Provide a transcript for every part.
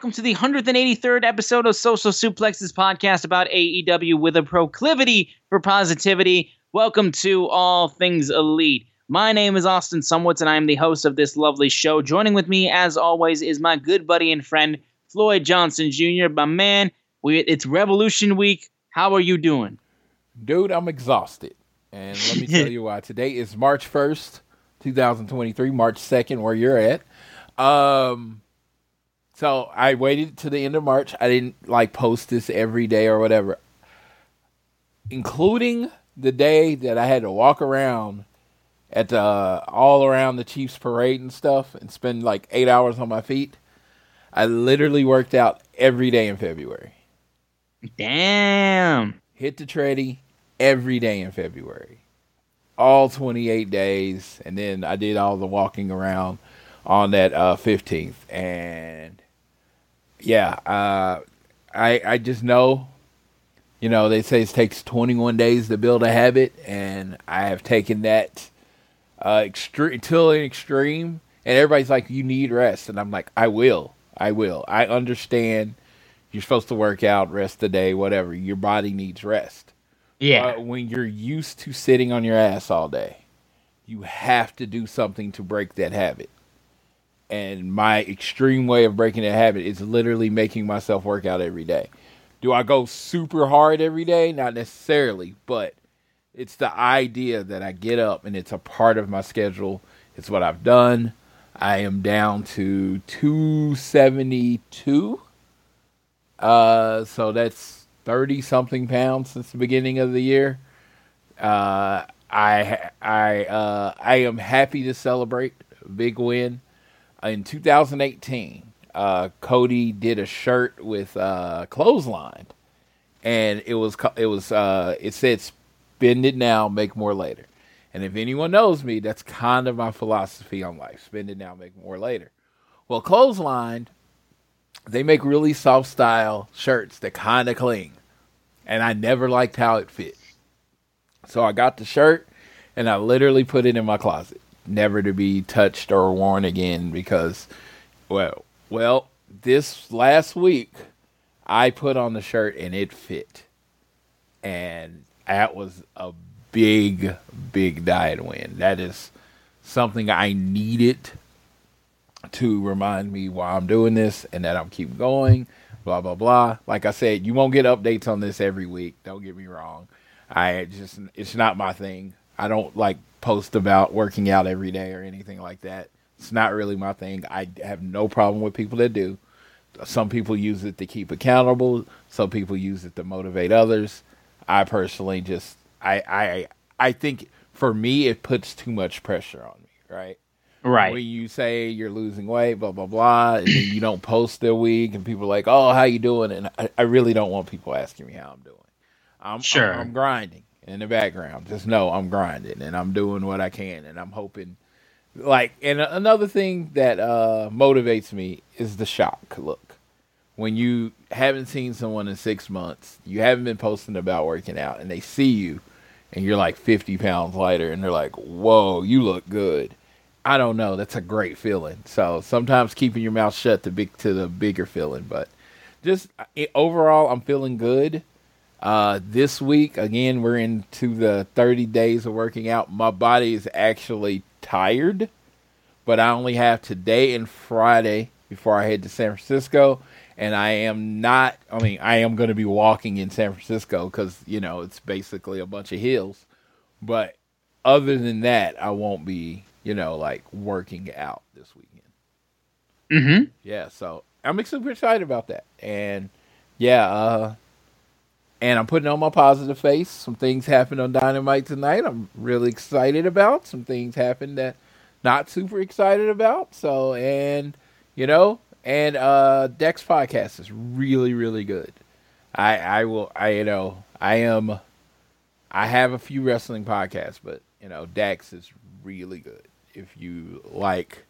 Welcome to the 183rd episode of Social Suplexes podcast about AEW with a proclivity for positivity. Welcome to All Things Elite. My name is Austin Szumowicz, and I am the host of this lovely show. Joining with me, as always, is my good buddy and friend, Floyd Johnson Jr. My man, we, it's Revolution Week. How are you doing? Dude, I'm exhausted. And let me tell you why. Today is March 1st, 2023, March 2nd, where you're at. Um, so I waited to the end of March. I didn't like post this every day or whatever, including the day that I had to walk around at the all around the Chiefs parade and stuff and spend like eight hours on my feet. I literally worked out every day in February. Damn. hit the tready every day in February, all 28 days, and then I did all the walking around on that uh, 15th, and yeah, uh, I I just know, you know, they say it takes 21 days to build a habit, and I have taken that uh, extreme till an extreme, and everybody's like, you need rest, and I'm like, I will, I will, I understand. You're supposed to work out, rest the day, whatever. Your body needs rest. Yeah. But when you're used to sitting on your ass all day, you have to do something to break that habit. And my extreme way of breaking that habit is literally making myself work out every day. Do I go super hard every day? Not necessarily, but it's the idea that I get up and it's a part of my schedule. It's what I've done. I am down to 272. Uh, so that's 30 something pounds since the beginning of the year. Uh, I I uh, I am happy to celebrate a big win in 2018. Uh, Cody did a shirt with uh, clothesline, and it was it was uh, it said "Spend it now, make more later." And if anyone knows me, that's kind of my philosophy on life: spend it now, make more later. Well, clothesline, they make really soft style shirts that kind of cling, and I never liked how it fit. So I got the shirt and I literally put it in my closet, never to be touched or worn again because, well, well, this last week I put on the shirt and it fit, and that was a big, big diet win. That is something I needed to remind me why I'm doing this and that I'm keep going. Blah blah blah. Like I said, you won't get updates on this every week. Don't get me wrong. I just it's not my thing. I don't like post about working out every day or anything like that. It's not really my thing. I have no problem with people that do. Some people use it to keep accountable. Some people use it to motivate others. I personally just I I I think for me it puts too much pressure on me, right? Right. When you say you're losing weight, blah blah blah, and then you don't post a week, and people are like, "Oh, how you doing?" And I, I really don't want people asking me how I'm doing. I'm Sure. I'm, I'm grinding in the background. Just know I'm grinding, and I'm doing what I can, and I'm hoping. Like, and another thing that uh, motivates me is the shock look. When you haven't seen someone in six months, you haven't been posting about working out, and they see you, and you're like 50 pounds lighter, and they're like, "Whoa, you look good." I don't know. That's a great feeling. So sometimes keeping your mouth shut to big to the bigger feeling, but just overall, I'm feeling good. Uh, this week, again, we're into the 30 days of working out. My body is actually tired, but I only have today and Friday before I head to San Francisco. And I am not, I mean, I am going to be walking in San Francisco because, you know, it's basically a bunch of hills. But other than that, I won't be, you know, like working out this weekend. Mm-hmm. Yeah, so I'm super excited about that. And yeah, uh and I'm putting on my positive face. Some things happened on Dynamite tonight. I'm really excited about. Some things happened that not super excited about. So and you know, and uh Dex podcast is really, really good. I I will I you know, I am I have a few wrestling podcasts, but you know, Dax is really good. If you like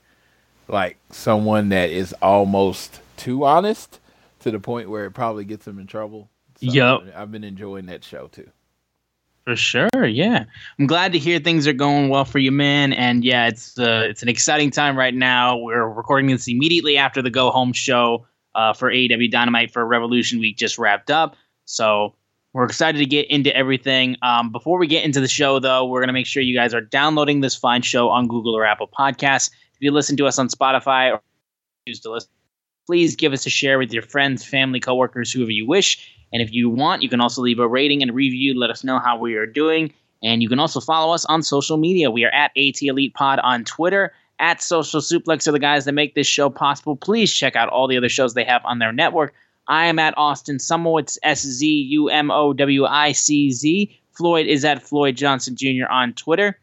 like someone that is almost too honest to the point where it probably gets them in trouble. Yup. I've been enjoying that show too. For sure, yeah. I'm glad to hear things are going well for you, man. And yeah, it's uh, it's an exciting time right now. We're recording this immediately after the go home show uh, for AEW Dynamite for Revolution Week just wrapped up. So we're excited to get into everything. Um, before we get into the show, though, we're gonna make sure you guys are downloading this fine show on Google or Apple Podcasts. If you listen to us on Spotify or choose to listen, please give us a share with your friends, family, coworkers, whoever you wish. And if you want, you can also leave a rating and review. Let us know how we are doing. And you can also follow us on social media. We are at AT Elite Pod on Twitter, at Social Suplex are the guys that make this show possible. Please check out all the other shows they have on their network. I am at Austin Szumowicz, S Z U M O W I C Z. Floyd is at Floyd Johnson Jr. on Twitter.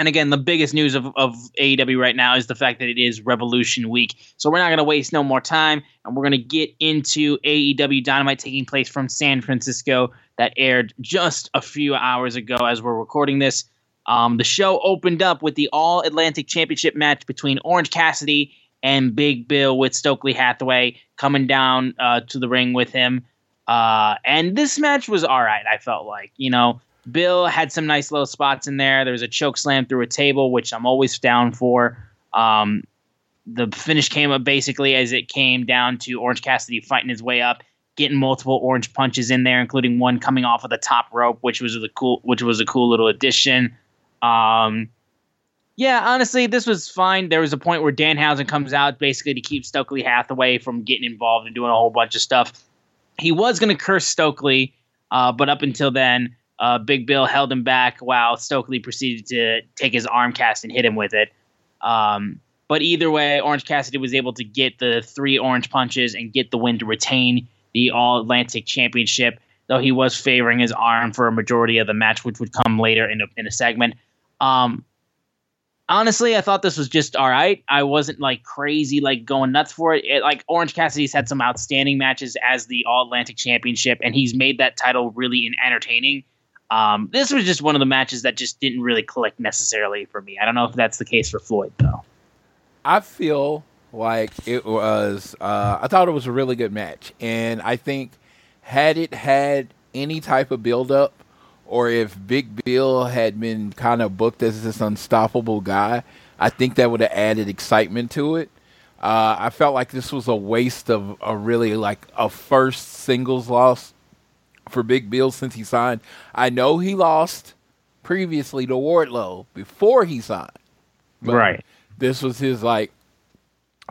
And again, the biggest news of, of AEW right now is the fact that it is Revolution Week. So we're not going to waste no more time, and we're going to get into AEW Dynamite taking place from San Francisco that aired just a few hours ago as we're recording this. Um, the show opened up with the All Atlantic Championship match between Orange Cassidy and Big Bill with Stokely Hathaway coming down uh, to the ring with him. Uh, and this match was all right, I felt like. You know, Bill had some nice little spots in there. There was a choke slam through a table, which I'm always down for. Um, the finish came up basically as it came down to Orange Cassidy fighting his way up, getting multiple orange punches in there, including one coming off of the top rope, which was a cool, which was a cool little addition. Um, yeah, honestly, this was fine. There was a point where Danhausen comes out basically to keep Stokely Hathaway from getting involved and doing a whole bunch of stuff. He was going to curse Stokely, uh, but up until then, uh, Big Bill held him back while Stokely proceeded to take his arm cast and hit him with it. Um, but either way, Orange Cassidy was able to get the three orange punches and get the win to retain the All Atlantic Championship, though he was favoring his arm for a majority of the match, which would come later in a, in a segment. Um, honestly, I thought this was just all right. I wasn't like crazy, like going nuts for it. it. Like Orange Cassidy's had some outstanding matches as the All Atlantic Championship, and he's made that title really entertaining. Um, this was just one of the matches that just didn't really click necessarily for me. I don't know if that's the case for Floyd though. I feel like it was. Uh, I thought it was a really good match, and I think had it had any type of build up, or if Big Bill had been kind of booked as this unstoppable guy, I think that would have added excitement to it. Uh, I felt like this was a waste of a really like a first singles loss for Big Bill since he signed. I know he lost previously to Wardlow before he signed. but Right. This was his like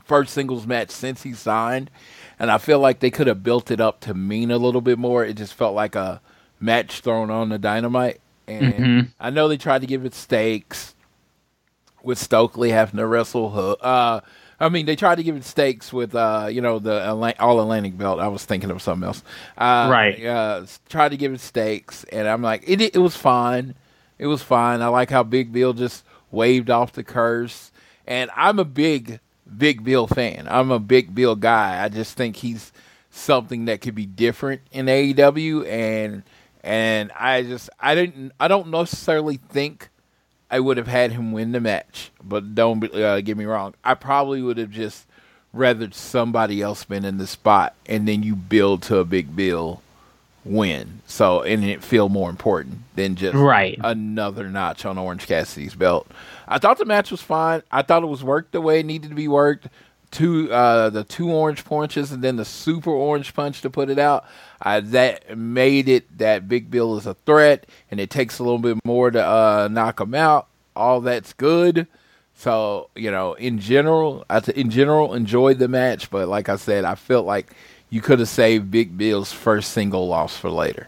first singles match since he signed, and I feel like they could have built it up to mean a little bit more. It just felt like a match thrown on the dynamite, and Mhm. I know they tried to give it stakes with Stokely having to wrestle. Hook. Uh, I mean, they tried to give it stakes with uh, you know the All Atlantic belt. I was thinking of something else. Uh, Right. Uh, tried to give it stakes, and I'm like, it. It was fine. It was fine. I like how Big Bill just waved off the curse, And I'm a big, big Bill fan. I'm a big Bill guy. I just think he's something that could be different in AEW, and and I just I didn't I don't necessarily think I would have had him win the match, but don't uh, get me wrong. I probably would have just rather somebody else been in the spot, and then you build to a big bill win. So and it feel more important than just right. another notch on Orange Cassidy's belt. I thought the match was fine. I thought it was worked the way it needed to be worked. Two uh, the two orange punches and then the super orange punch to put it out. Uh, that made it that Big Bill is a threat, and it takes a little bit more to uh, knock him out. All that's good. So you know, in general, I in general enjoyed the match, but like I said, I felt like you could have saved Big Bill's first single loss for later.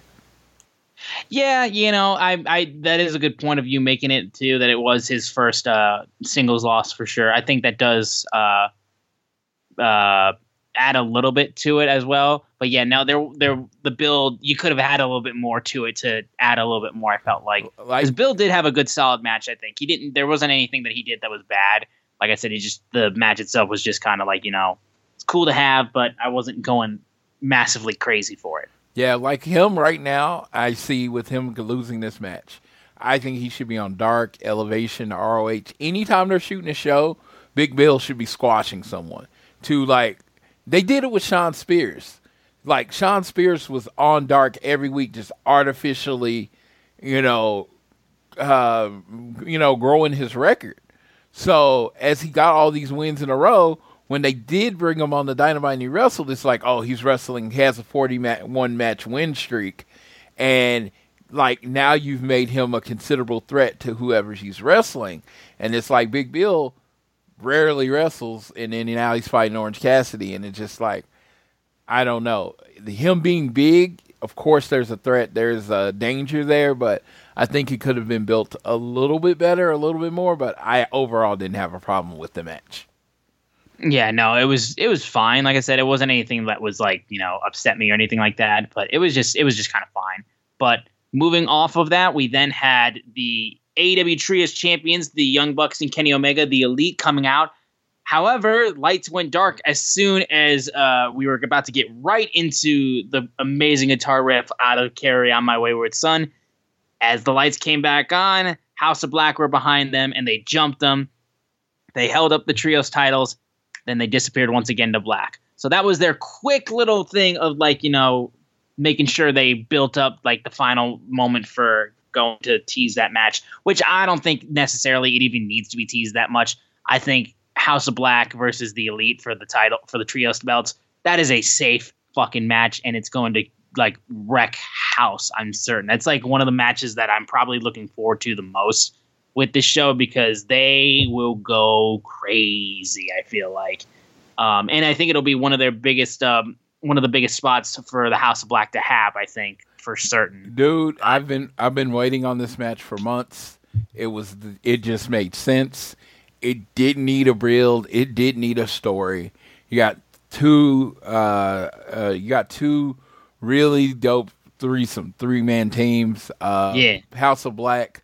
Yeah, you know, I, I that is a good point of you making it too. That it was his first uh, singles loss for sure. I think that does uh, uh, add a little bit to it as well. But yeah, now there, there, the build you could have had a little bit more to it to add a little bit more. I felt like Like- because Bill did have a good solid match. I think he didn't. There wasn't anything that he did that was bad. Like I said, he just the match itself was just kind of like you know, it's cool to have, but I wasn't going massively crazy for it. Yeah, like him right now, I see with him losing this match. I think he should be on Dark, Elevation, ROH. Anytime they're shooting a show, Big Bill should be squashing someone. To like, they did it with Shawn Spears. Like Shawn Spears was on Dark every week, just artificially, you know, uh, you know, growing his record. So as he got all these wins in a row, when they did bring him on the Dynamite and he wrestled, it's like, oh, he's wrestling. He has a forty-one match win streak, and like now you've made him a considerable threat to whoever he's wrestling. And it's like Big Bill rarely wrestles, and then now he's fighting Orange Cassidy, and it's just like, I don't know. Him being big, of course, there's a threat, there's a danger there, but I think it could have been built a little bit better, a little bit more. But I overall didn't have a problem with the match. Yeah, no, it was it was fine. Like I said, it wasn't anything that was like you know upset me or anything like that. But it was just it was just kind of fine. But moving off of that, we then had the AEW Trios champions, the Young Bucks and Kenny Omega, the Elite, coming out. However, lights went dark as soon as uh, we were about to get right into the amazing guitar riff out of "Carry On My Wayward Son." As the lights came back on, House of Black were behind them, and they jumped them. They held up the trios titles then they disappeared once again to black. So that was their quick little thing of like, you know, making sure they built up like the final moment for going to tease that match, which I don't think necessarily it even needs to be teased that much. I think House of Black versus the Elite for the title for the trios belts, that is a safe fucking match and it's going to like wreck house, I'm certain. That's like one of the matches that I'm probably looking forward to the most with this show because they will go crazy. I feel like, um, and I think it'll be one of their biggest, um, one of the biggest spots for the House of Black to have. I think for certain. Dude, I've been I've been waiting on this match for months. It was it just made sense. It didn't need a build. It did need a story. You got two uh, uh you got two really dope threesome three man teams. Uh Yeah. House of Black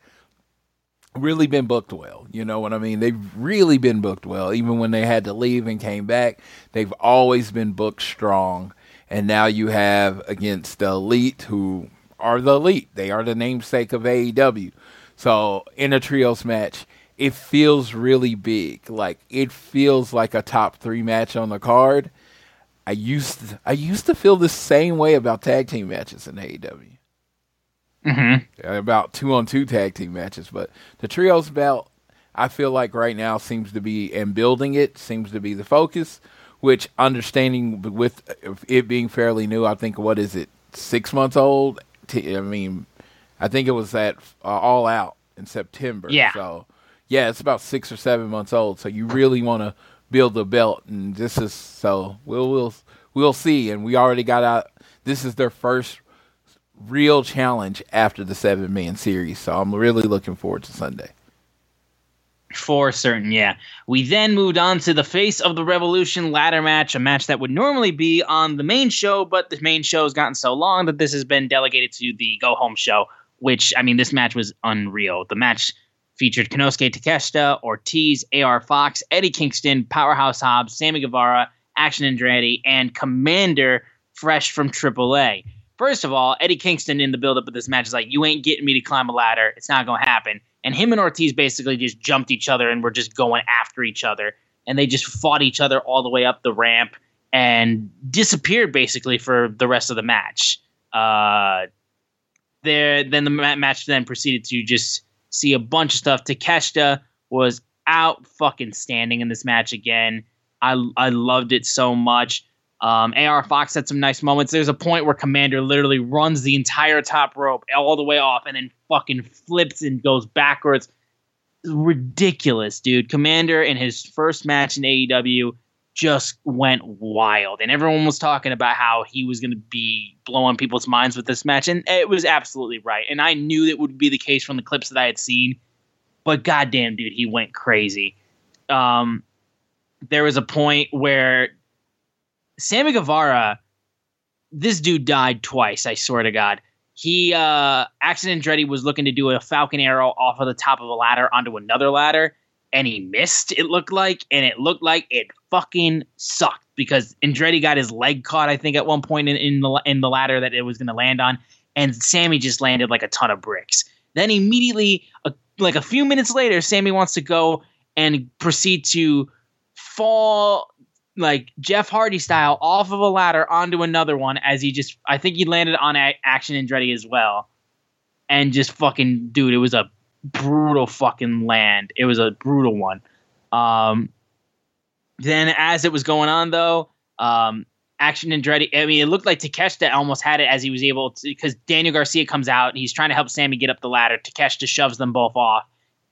really been booked well. You know what I mean? They've really been booked well. Even when they had to leave and came back, they've always been booked strong. And now you have against the elite who are the elite. They are the namesake of AEW. So in a trios match, it feels really big. Like it feels like a top three match on the card. I used to, I used to feel the same way about tag team matches in AEW Mm-hmm. about two on two tag team matches. But the trios belt, I feel like right now seems to be and building it seems to be the focus. Which understanding with it being fairly new, I think what is it six months old? T- I mean, I think it was at uh, All Out in September. Yeah. So yeah, it's about six or seven months old. So you really want to build the belt, and this is so we'll we'll we'll see. And we already got out. This is their first real challenge after the seven man series. So I'm really looking forward to Sunday. For certain, yeah. We then moved on to the Face of the Revolution ladder match, a match that would normally be on the main show, but the main show has gotten so long that this has been delegated to the go home show, which, I mean, this match was unreal. The match featured Konosuke Takeshita, Ortiz, AR Fox, Eddie Kingston, Powerhouse Hobbs, Sammy Guevara, Action Andretti, and Komander fresh from AAA. First of all, Eddie Kingston in the buildup of this match is like, you ain't getting me to climb a ladder. It's not going to happen. And him and Ortiz basically just jumped each other and were just going after each other. And they just fought each other all the way up the ramp and disappeared basically for the rest of the match. Uh, there, then the match then proceeded to just see a bunch of stuff. Takeshita was out fucking standing in this match again. I I loved it so much. Um, AR Fox had some nice moments. There's a point where Komander literally runs the entire top rope all the way off and then fucking flips and goes backwards. Ridiculous, dude. Komander in his first match in AEW just went wild. And everyone was talking about how he was going to be blowing people's minds with this match. And it was absolutely right. And I knew that would be the case from the clips that I had seen. But goddamn, dude, he went crazy. Um, there was a point where Sammy Guevara, this dude died twice. I swear to God. He uh Action Andretti was looking to do a Falcon Arrow off of the top of a ladder onto another ladder, and he missed. It looked like, and it looked like it fucking sucked because Andretti got his leg caught. I think at one point in, in the in the ladder that it was going to land on, and Sammy just landed like a ton of bricks. Then immediately, like a few minutes later, Sammy wants to go and proceed to fall like Jeff Hardy style off of a ladder onto another one as he just I think he landed on a- Action Andretti as well. And just fucking dude, it was a brutal fucking land. It was a brutal one. Um then as it was going on though, um Action Andretti I mean it looked like Takeshita almost had it as he was able to because Daniel Garcia comes out and he's trying to help Sammy get up the ladder. Takeshita shoves them both off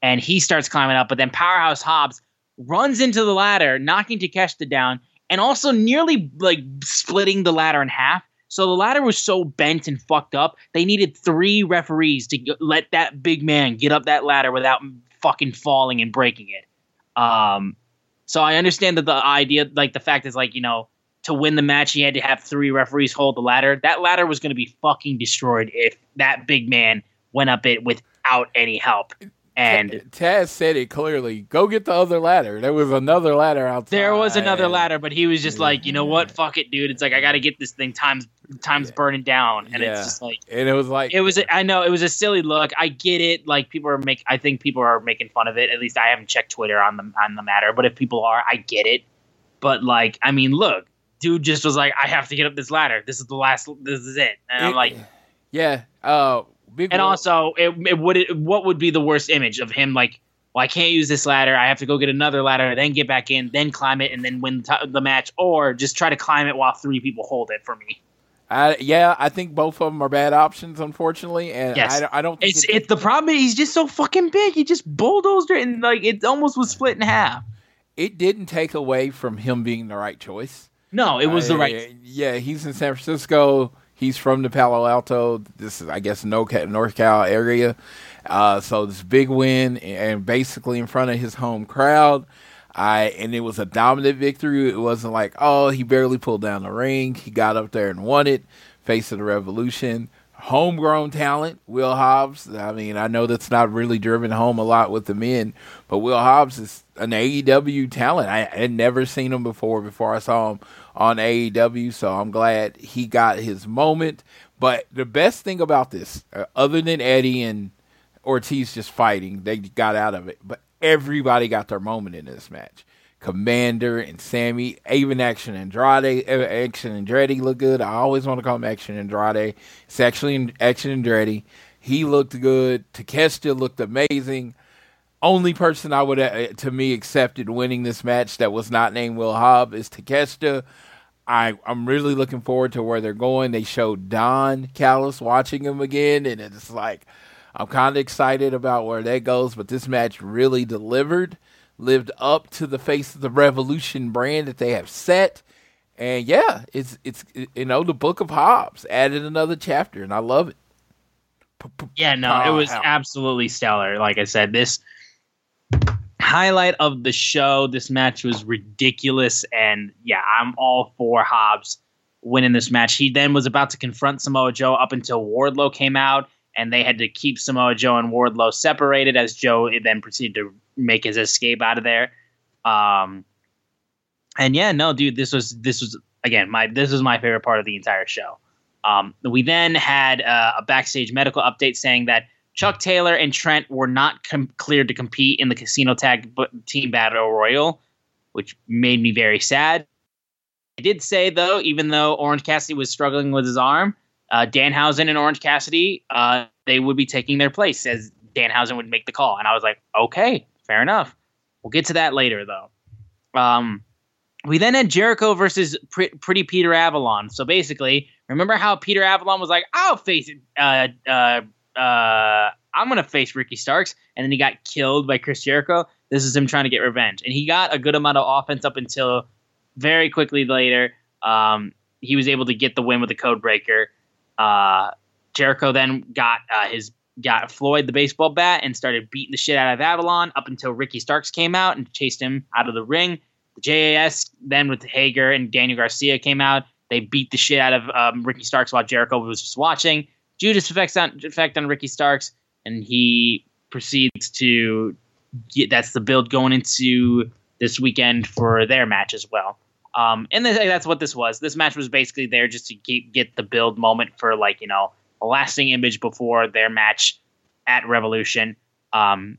and he starts climbing up, but then Powerhouse Hobbs runs into the ladder, knocking Takeshita down, and also nearly like splitting the ladder in half. So the ladder was so bent and fucked up, they needed three referees to let that big man get up that ladder without fucking falling and breaking it. Um, so I understand that the idea, like the fact is, like you know, to win the match, he had to have three referees hold the ladder. That ladder was going to be fucking destroyed if that big man went up it without any help. And Taz said it clearly. Go get the other ladder. There was another ladder out There There was another ladder, but he was just like, you know what? Fuck it, dude. It's like I got to get this thing. Time's time's burning down, and Yeah. it's just like And it was like it was. A, I know it was a silly look. I get it. Like people are make. I think people are making fun of it. At least I haven't checked Twitter on the on the matter. But if people are, I get it. But like, I mean, look, dude just was like, I have to get up this ladder. This is the last. This is it. And I'm like, yeah. Uh, big and Will- also, it, it would it, what would be the worst image of him like? Well, I can't use this ladder. I have to go get another ladder, then get back in, then climb it, and then win the, t- the match, or just try to climb it while three people hold it for me. I, yeah, I think both of them are bad options, unfortunately, and Yes. I, don't- I don't. Think It's it- it. The problem is he's just so fucking big. He just bulldozed it, and like it almost was split in half. it didn't take away from him being the right choice. No, it was the Uh, right. Yeah, he's in San Francisco. He's from the Palo Alto. This is, I guess, North Cal area. Uh, so this big win, and basically in front of his home crowd. I and it was a dominant victory. It wasn't like, oh, he barely pulled down the ring. He got up there and won it. Face of the Revolution. Homegrown talent, Will Hobbs. I mean, I know that's not really driven home a lot with the men, but Will Hobbs is an AEW talent. I had never seen him before before I saw him on AEW, so I'm glad he got his moment. But the best thing about this, uh, other than Eddie and Ortiz just fighting, they got out of it. But everybody got their moment in this match. Komander and Sammy, even Action Andrade, uh, Action Andretti looked good. I always want to call him Action Andrade. It's actually Action Andretti. He looked good. Takeshita looked amazing. Only person I would, uh, to me, accepted winning this match that was not named Will Hobb is Takeshita. I, I'm really looking forward to where they're going. They showed Don Callis watching him again, and it's like I'm kind of excited about where that goes. But this match really delivered, lived up to the face of the Revolution brand that they have set, and yeah, it's it's you know the Book of Hobbs added another chapter, and I love it. Yeah, no, it was absolutely stellar. Like I said, this highlight of the show, this match was ridiculous, and yeah, I'm all for Hobbs winning this match. He then was about to confront Samoa Joe up until Wardlow came out and they had to keep Samoa Joe and Wardlow separated as Joe then proceeded to make his escape out of there. Um, and yeah, no, dude, this was this was again my this was my favorite part of the entire show. Um, we then had uh, a backstage medical update saying that Chuck Taylor and Trent were not com- cleared to compete in the Casino Tag b- Team Battle Royal, which made me very sad. I did say though, even though Orange Cassidy was struggling with his arm, uh, Danhausen and Orange Cassidy, uh, they would be taking their place as Danhausen would make the call. And I was like, okay, fair enough. We'll get to that later, though. Um, we then had Jericho versus Pr- Pretty Peter Avalon. So basically, remember how Peter Avalon was like, I'll face it. Uh, uh, uh, I'm going to face Ricky Starks. And then he got killed by Chris Jericho. This is him trying to get revenge. And he got a good amount of offense up until very quickly later. Um, he was able to get the win with the code breaker. Uh, Jericho then got uh, his got Floyd the baseball bat and started beating the shit out of Avalon up until Ricky Starks came out and chased him out of the ring. The JAS then with Hager and Daniel Garcia came out. They beat the shit out of um, Ricky Starks while Jericho was just watching. Judas effects on effect on Ricky Starks, and he proceeds to get that's the build going into this weekend for their match as well. Um, and that's what this was. This match was basically there just to get, get the build moment for like you know a lasting image before their match at Revolution. Um,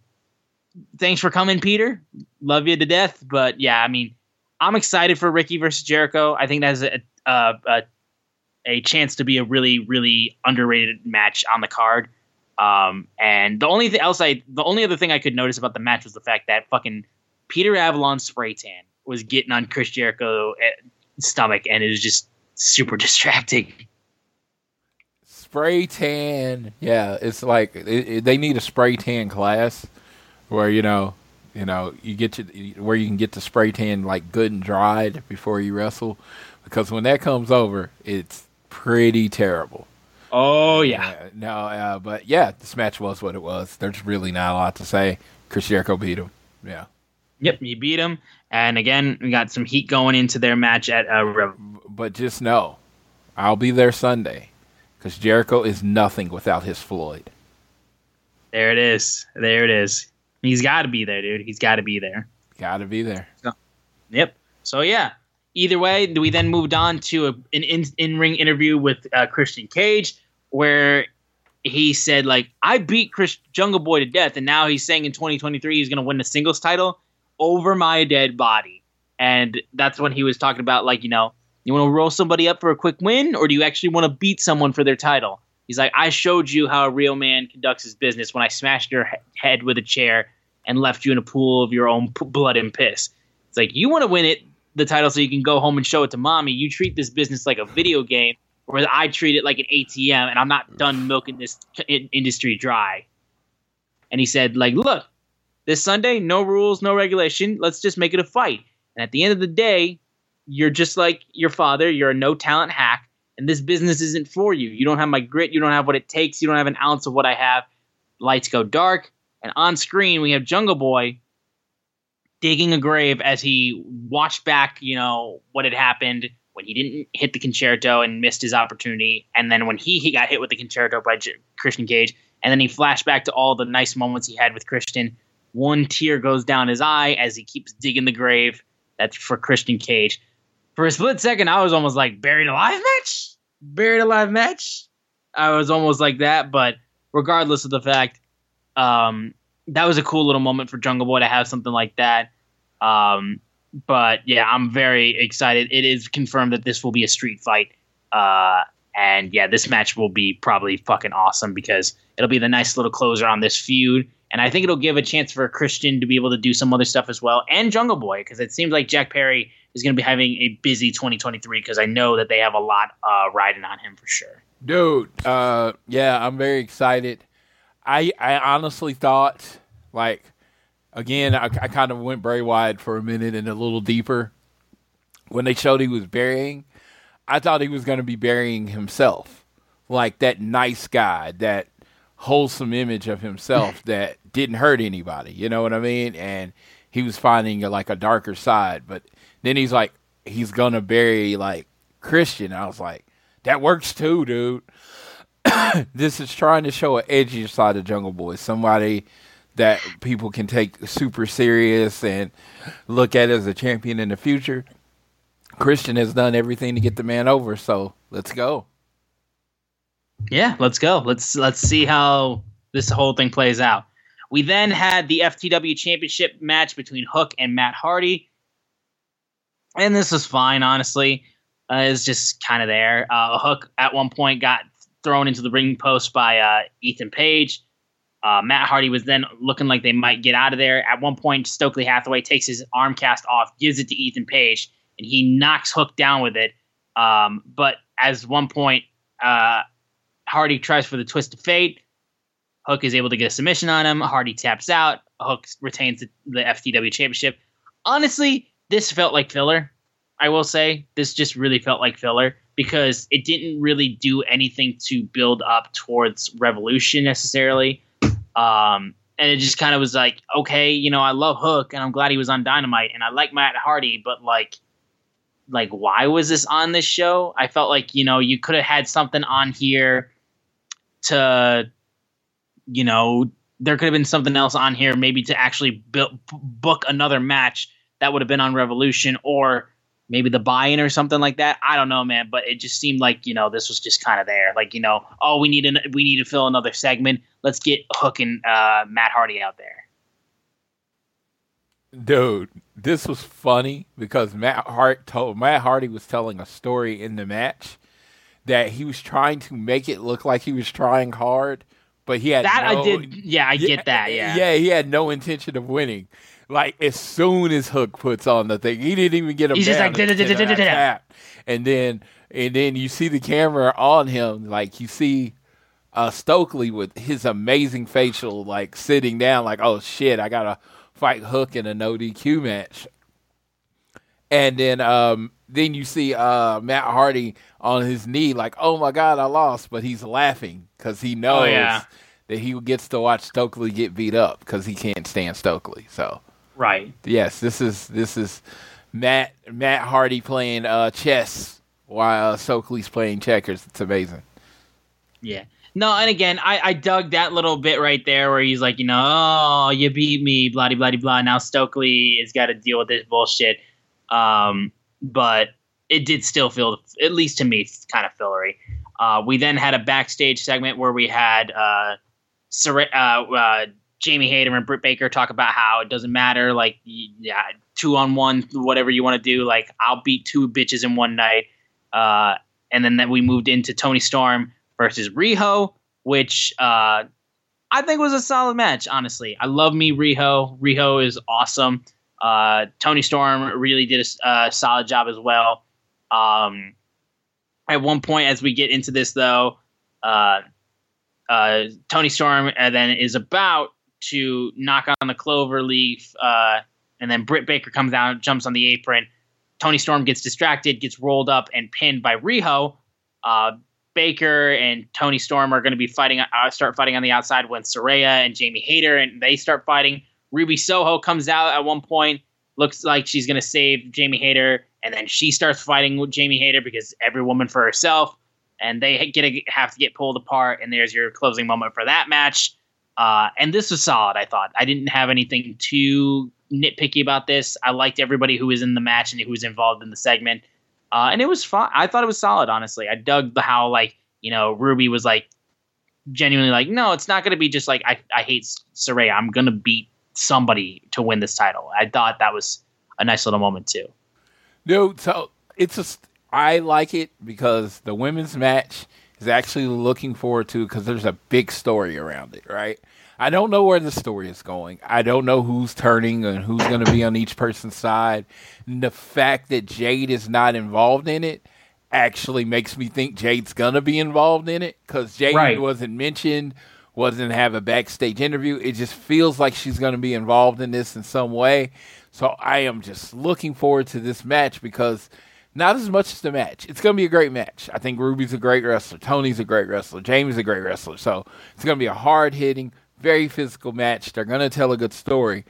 thanks for coming, Peter. Love you to death. But yeah, I mean, I'm excited for Ricky versus Jericho. I think that's a, a, a, a chance to be a really, really underrated match on the card. Um, and the only thing else I, the only other thing I could notice about the match was the fact that fucking Peter Avalon spray tan was getting on Chris Jericho's eh, stomach, and it was just super distracting. Spray tan, yeah, it's like it, it, they need a spray tan class where you know, you know, you get to where you can get the spray tan like good and dried before you wrestle, because when that comes over, it's pretty terrible. Oh yeah, uh, no, uh, but yeah, this match was what it was. There's really not a lot to say. Chris Jericho beat him. Yeah. Yep, he beat him, and again, we got some heat going into their match at. Uh, Rev- but just know, I'll be there Sunday, because Jericho is nothing without his Floyd. There it is. There it is. He's got to be there, dude. He's got to be there. Got to be there. So, yep. So yeah. Either way, we then moved on to a, an in ring interview with uh, Christian Cage, where he said like, "I beat Chris Jungle Boy to death, and now he's saying in 2023 he's going to win the singles title." over my dead body. And that's when he was talking about, like, you know, you want to roll somebody up for a quick win, or do you actually want to beat someone for their title? He's like, I showed you how a real man conducts his business when I smashed your head with a chair and left you in a pool of your own p- blood and piss. It's like, you want to win it, the title, so you can go home and show it to mommy. You treat this business like a video game, whereas I treat it like an ATM, and I'm not done milking this industry dry. And he said, like, look, this Sunday, no rules, no regulation. Let's just make it a fight. And at the end of the day, you're just like your father. You're a no talent hack, and this business isn't for you. You don't have my grit. You don't have what it takes. You don't have an ounce of what I have. Lights go dark, and on screen we have Jungle Boy digging a grave as he watched back, you know, what had happened when he didn't hit the Con-Chair-To and missed his opportunity, and then when he, he got hit with the Con-Chair-To by J- Christian Cage, and then he flashed back to all the nice moments he had with Christian one tear goes down his eye as he keeps digging the grave. That's for Christian Cage. For a split second, I was almost like buried alive match, buried alive match. I was almost like that, but regardless of the fact, um, that was a cool little moment for Jungle Boy to have something like that. Um, but yeah, I'm very excited. It is confirmed that this will be a street fight. Uh, and yeah, this match will be probably fucking awesome because it'll be the nice little closer on this feud. And I think it'll give a chance for Christian to be able to do some other stuff as well, and Jungle Boy, because it seems like Jack Perry is going to be having a busy 2023 because I know that they have a lot uh, riding on him for sure. Dude, uh, yeah, I'm very excited. I I honestly thought, like, again, I, I kind of went very wide for a minute and a little deeper when they showed he was burying. I thought he was going to be burying himself, like that nice guy that wholesome image of himself that didn't hurt anybody. You know what I mean? And he was finding a, like a darker side. But then he's like, he's gonna bury like Christian. I was like, that works too, dude. this is trying to show an edgier side of Jungle Boy, somebody that people can take super serious and look at as a champion in the future. Christian has done everything to get the man over, so let's go. Yeah, let's go. Let's let's see how this whole thing plays out. We then had the FTW Championship match between Hook and Matt Hardy, and this was fine, honestly. Uh, it's just kind of there. Uh, Hook at one point got thrown into the ring post by uh, Ethan Page. Uh, Matt Hardy was then looking like they might get out of there. At one point, Stokely Hathaway takes his arm cast off, gives it to Ethan Page, and he knocks Hook down with it. Um, but as one point, uh, Hardy tries for the twist of fate. Hook is able to get a submission on him. Hardy taps out. Hook retains the, the FTW championship. Honestly, this felt like filler. I will say this just really felt like filler because it didn't really do anything to build up towards Revolution necessarily. Um, and it just kind of was like, okay, you know, I love Hook and I'm glad he was on Dynamite and I like Matt Hardy, but like, like why was this on this show? I felt like you know you could have had something on here to, you know, there could have been something else on here maybe to actually book another match that would have been on Revolution or maybe the buy-in or something like that. I don't know, man, but it just seemed like you know this was just kind of there. Like you know, oh, we need an, we need to fill another segment. Let's get Hook and uh, Matt Hardy out there. Dude, this was funny because Matt Hart told Matt Hardy was telling a story in the match that he was trying to make it look like he was trying hard, but he had that no, I did. Yeah, I yeah, get that. Yeah, yeah, he had no intention of winning. Like as soon as Hook puts on the thing, he didn't even get him. He's just like, and then and then you see the camera on him, like you see uh, Stokely with his amazing facial, like sitting down, like oh shit, I gotta fight Hook in a no DQ match. And then um, then you see uh, Matt Hardy on his knee, like oh my god, I lost, but he's laughing because he knows Oh, yeah. that he gets to watch Stokely get beat up because he can't stand Stokely. So right. yes, this is this is Matt Matt Hardy playing uh, chess while uh, Stokely's playing checkers. It's amazing. Yeah. No, and again, I, I dug that little bit right there where he's like, you know, oh, you beat me, blah, blah, blah, blah. Now Stokely has got to deal with this bullshit. Um, but it did still feel, at least to me, kind of fillery. Uh, we then had a backstage segment where we had uh, uh, uh, Jamie Hayter and Britt Baker talk about how it doesn't matter, like, yeah, two on one, whatever you want to do. Like, I'll beat two bitches in one night. Uh, and then that we moved into Toni Storm versus Riho, which uh, I think was a solid match. Honestly, I love me Riho. Riho is awesome. Uh, Toni Storm really did a, uh, solid job as well. Um, at one point, as we get into this, though, uh, uh, Toni Storm uh, then is about to knock on the clover leaf, uh, and then Britt Baker comes out, jumps on the apron. Toni Storm gets distracted, gets rolled up and pinned by Riho. Baker and Toni Storm are going to be fighting, uh, start fighting on the outside when Saraya and Jamie Hayter and they start fighting. Ruby Soho comes out at one point, looks like she's going to save Jamie Hayter, and then she starts fighting with Jamie Hayter because every woman for herself, and they get to, have to get pulled apart. And there's your closing moment for that match. Uh, and this was solid. I thought I didn't have anything too nitpicky about this. I liked everybody who was in the match and who was involved in the segment. Uh, and it was fun. I thought it was solid, honestly. I dug the how like you know Ruby was like genuinely like, no, it's not going to be just like I I hate Saraya. I'm going to beat somebody to win this title. I thought that was a nice little moment too. No, so it's just I like it because the women's match is actually looking forward to because there's a big story around it, right? I don't know where the story is going. I don't know who's turning and who's going to be on each person's side. And the fact that Jade is not involved in it actually makes me think Jade's going to be involved in it because Jade Right. wasn't mentioned, wasn't have a backstage interview. It just feels like she's going to be involved in this in some way. So I am just looking forward to this match because not as much as the match. It's going to be a great match. I think Ruby's a great wrestler. Toni's a great wrestler. Jamie's a great wrestler. So it's going to be a hard hitting, very physical match. They're going to tell a good story.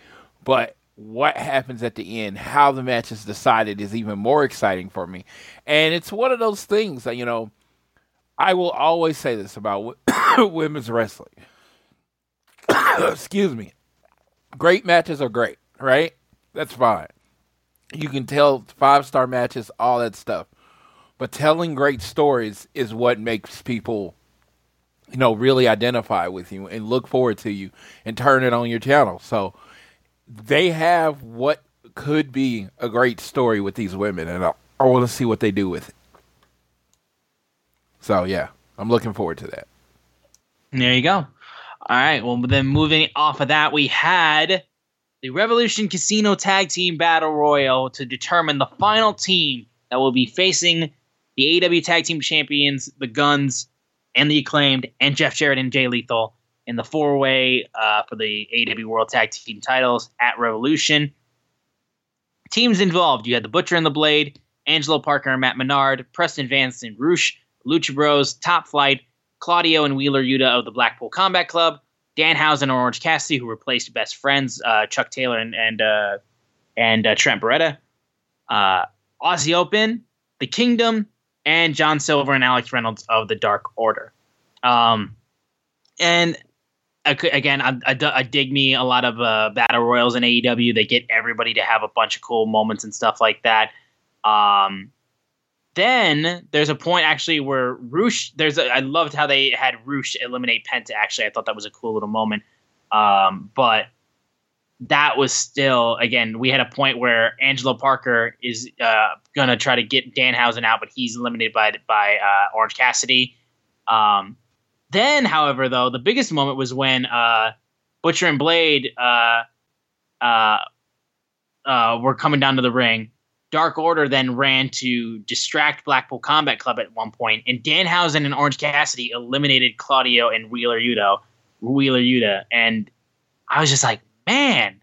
But what happens at the end, how the match is decided, is even more exciting for me. And it's one of those things that, you know, I will always say this about women's wrestling. Excuse me. Great matches are great, right? That's fine. You can tell five star matches, all that stuff. But telling great stories is what makes people, you know, really identify with you and look forward to you and turn it on your channel. So they have what could be a great story with these women, and I, I want to see what they do with it. So yeah, I'm looking forward to that. There you go. All right. Well, then moving off of that, we had the Revolution Casino Tag Team Battle Royal to determine the final team that will be facing the AW Tag Team Champions, the Guns, and the Acclaimed, and Jeff Jarrett and Jay Lethal in the four way uh, for the AEW World Tag Team titles at Revolution. Teams involved you had the Butcher and the Blade, Angelo Parker and Matt Menard, Preston Vance and Rush, Lucha Bros, Top Flight, Claudio and Wheeler Yuta of the Blackpool Combat Club, Danhausen and Orange Cassidy, who replaced best friends uh, Chuck Taylor and and uh, and uh, Trent Beretta, uh, Aussie Open, The Kingdom, and John Silver and Alex Reynolds of the Dark Order. Um, and again, I, I, I, dig me a lot of uh, battle royals in AEW. They get everybody to have a bunch of cool moments and stuff like that. Um, then there's a point actually where Rush. There's a, I loved how they had Rush eliminate Penta. Actually, I thought that was a cool little moment. Um, but that was still again we had a point where Angelo Parker is uh, gonna try to get Danhausen out, but he's eliminated by by uh, Orange Cassidy. Um, then, however, though the biggest moment was when uh, Butcher and Blade uh, uh, uh, were coming down to the ring. Dark Order then ran to distract Blackpool Combat Club at one point, and Danhausen and Orange Cassidy eliminated Claudio and Wheeler Yuta, Wheeler Yuta, and I was just like, man,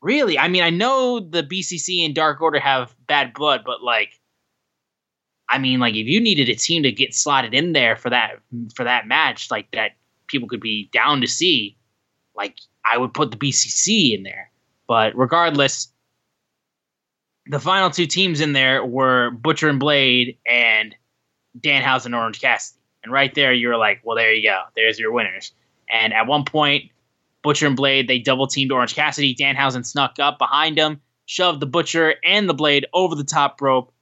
really? I mean, I know the BCC and Dark Order have bad blood, but like, I mean, like if you needed a team to get slotted in there for that for that match, like that people could be down to see, like I would put the BCC in there. But regardless, the final two teams in there were Butcher and Blade and Danhausen and Orange Cassidy. And right there, you were like, well, there you go. There's your winners. And at one point, Butcher and Blade, they double teamed Orange Cassidy. Danhausen snuck up behind him, shoved the Butcher and the Blade over the top rope.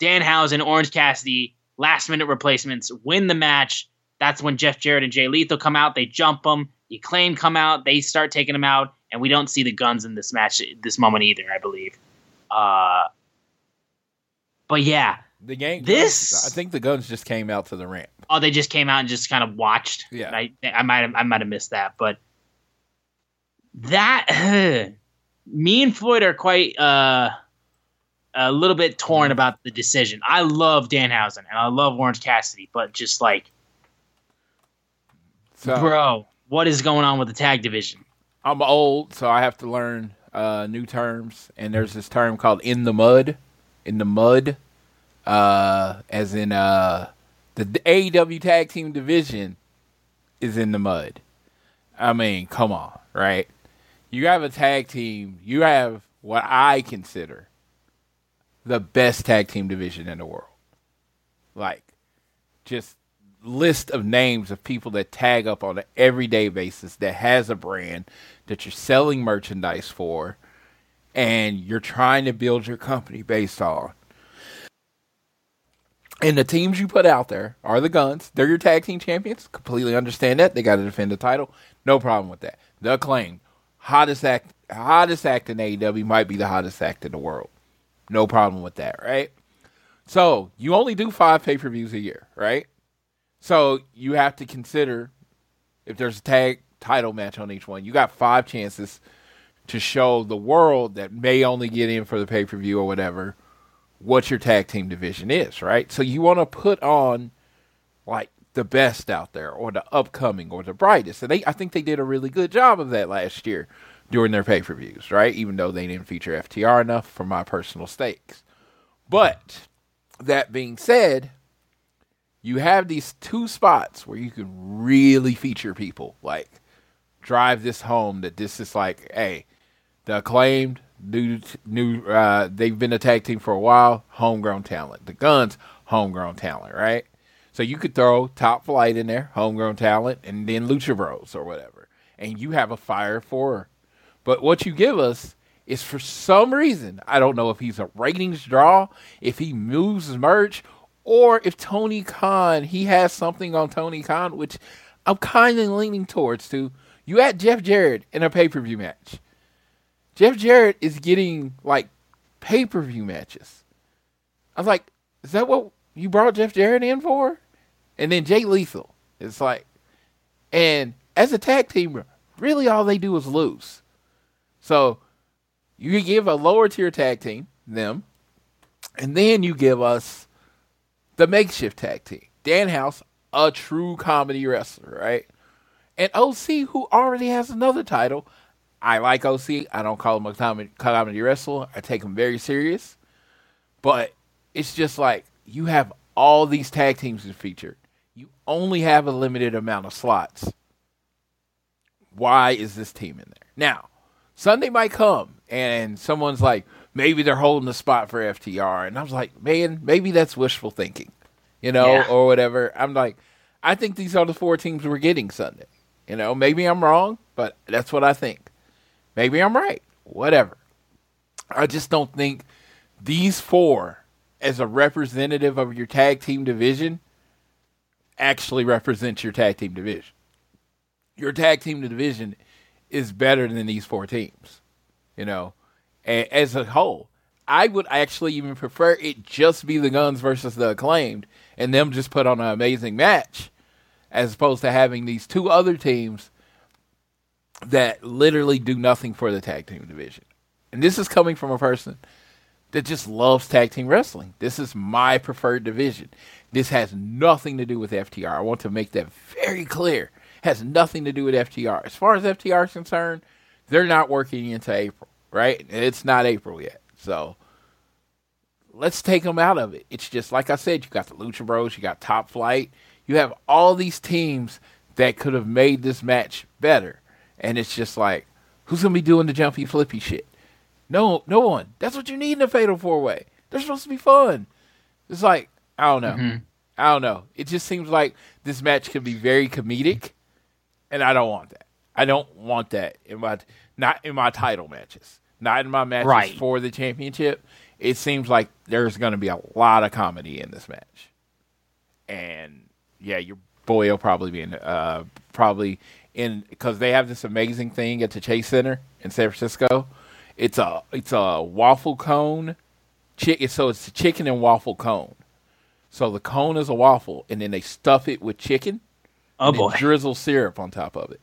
Danhausen, Orange Cassidy, last minute replacements, win the match. That's when Jeff Jarrett and Jay Lethal come out. They jump them. The Acclaim come out. They start taking them out. And we don't see the guns in this match, this moment either, I believe. Uh, but yeah, the game. This I think the guns just came out to the ramp. Oh, they just came out and just kind of watched. Yeah, I I might have, I might have missed that, but that me and Floyd are quite uh, a little bit torn about the decision. I love Danhausen and I love Orange Cassidy, but just like, so, bro, what is going on with the tag division? I'm old, so I have to learn uh, new terms, and there's this term called "in the mud," in the mud, uh, as in uh, the AEW Tag Team Division is in the mud. I mean, come on, right? You have a tag team. You have what I consider the best tag team division in the world. Like, just list of names of people that tag up on an everyday basis that has a brand that you're selling merchandise for and you're trying to build your company based on. And the teams you put out there are the Guns. They're your tag team champions. Completely understand that. They got to defend the title. No problem with that. The Acclaim, hottest act, hottest act in AEW might be the hottest act in the world. No problem with that, right? So you only do five pay per views a year, right? So you have to consider if there's a tag title match on each one, you got five chances to show the world that may only get in for the pay per view or whatever what your tag team division is, right? So you want to put on like the best out there or the upcoming or the brightest. And they I think they did a really good job of that last year during their pay per views, right? Even though they didn't feature FTR enough for my personal stakes. But that being said, you have these two spots where you can really feature people, like drive this home that this is like, hey, the acclaimed new new uh, they've been a tag team for a while, homegrown talent. The Guns, homegrown talent, right? So you could throw top flight in there, homegrown talent, and then Lucha Bros or whatever. And you have a fire four. But what you give us is for some reason, I don't know if he's a ratings draw, if he moves merch, or if Tony Khan, he has something on Tony Khan, which I'm kind of leaning towards to. You at Jeff Jarrett in a pay per view match. Jeff Jarrett is getting like pay per view matches. I was like, is that what you brought Jeff Jarrett in for? And then Jay Lethal. It's like, and as a tag team, really all they do is lose. So you give a lower tier tag team, them, and then you give us the makeshift tag team. Danhausen, a true comedy wrestler, right? And OC, who already has another title. I like OC. I don't call him a comedy, comedy wrestler. I take him very serious. But it's just like you have all these tag teams featured. Only have a limited amount of slots. Why is this team in there? Now, Sunday might come and someone's like, maybe they're holding the spot for FTR. And I was like, man, maybe that's wishful thinking, you know, yeah. or whatever. I'm like, I think these are the four teams we're getting Sunday. You know, maybe I'm wrong, but that's what I think. Maybe I'm right. Whatever. I just don't think these four, as a representative of your tag team division, actually represents your tag team division. Your tag team division is better than these four teams, you know, as a whole. I would actually even prefer it just be the Guns versus the Acclaimed and them just put on an amazing match as opposed to having these two other teams that literally do nothing for the tag team division. And this is coming from a person that just loves tag team wrestling. This is my preferred division. This has nothing to do with FTR. I want to make that very clear. Has nothing to do with FTR. As far as FTR is concerned, they're not working into April, right? It's not April yet. So let's take them out of it. It's just like I said, you got the Lucha Bros, you got Top Flight, you have all these teams that could have made this match better. And it's just like, who's gonna be doing the jumpy flippy shit? No, no one. That's what you need in a fatal four way. They're supposed to be fun. It's like I don't know. Mm-hmm. I don't know. It just seems like this match could be very comedic, and I don't want that. I don't want that in my not in my title matches, not in my matches right. for the championship. It seems like there's going to be a lot of comedy in this match, and yeah, your boy will probably be in uh, probably in because they have this amazing thing at the Chase Center in San Francisco. It's a it's a waffle cone, chicken. So it's a chicken and waffle cone. So the cone is a waffle, and then they stuff it with chicken. Oh boy! Drizzle syrup on top of it.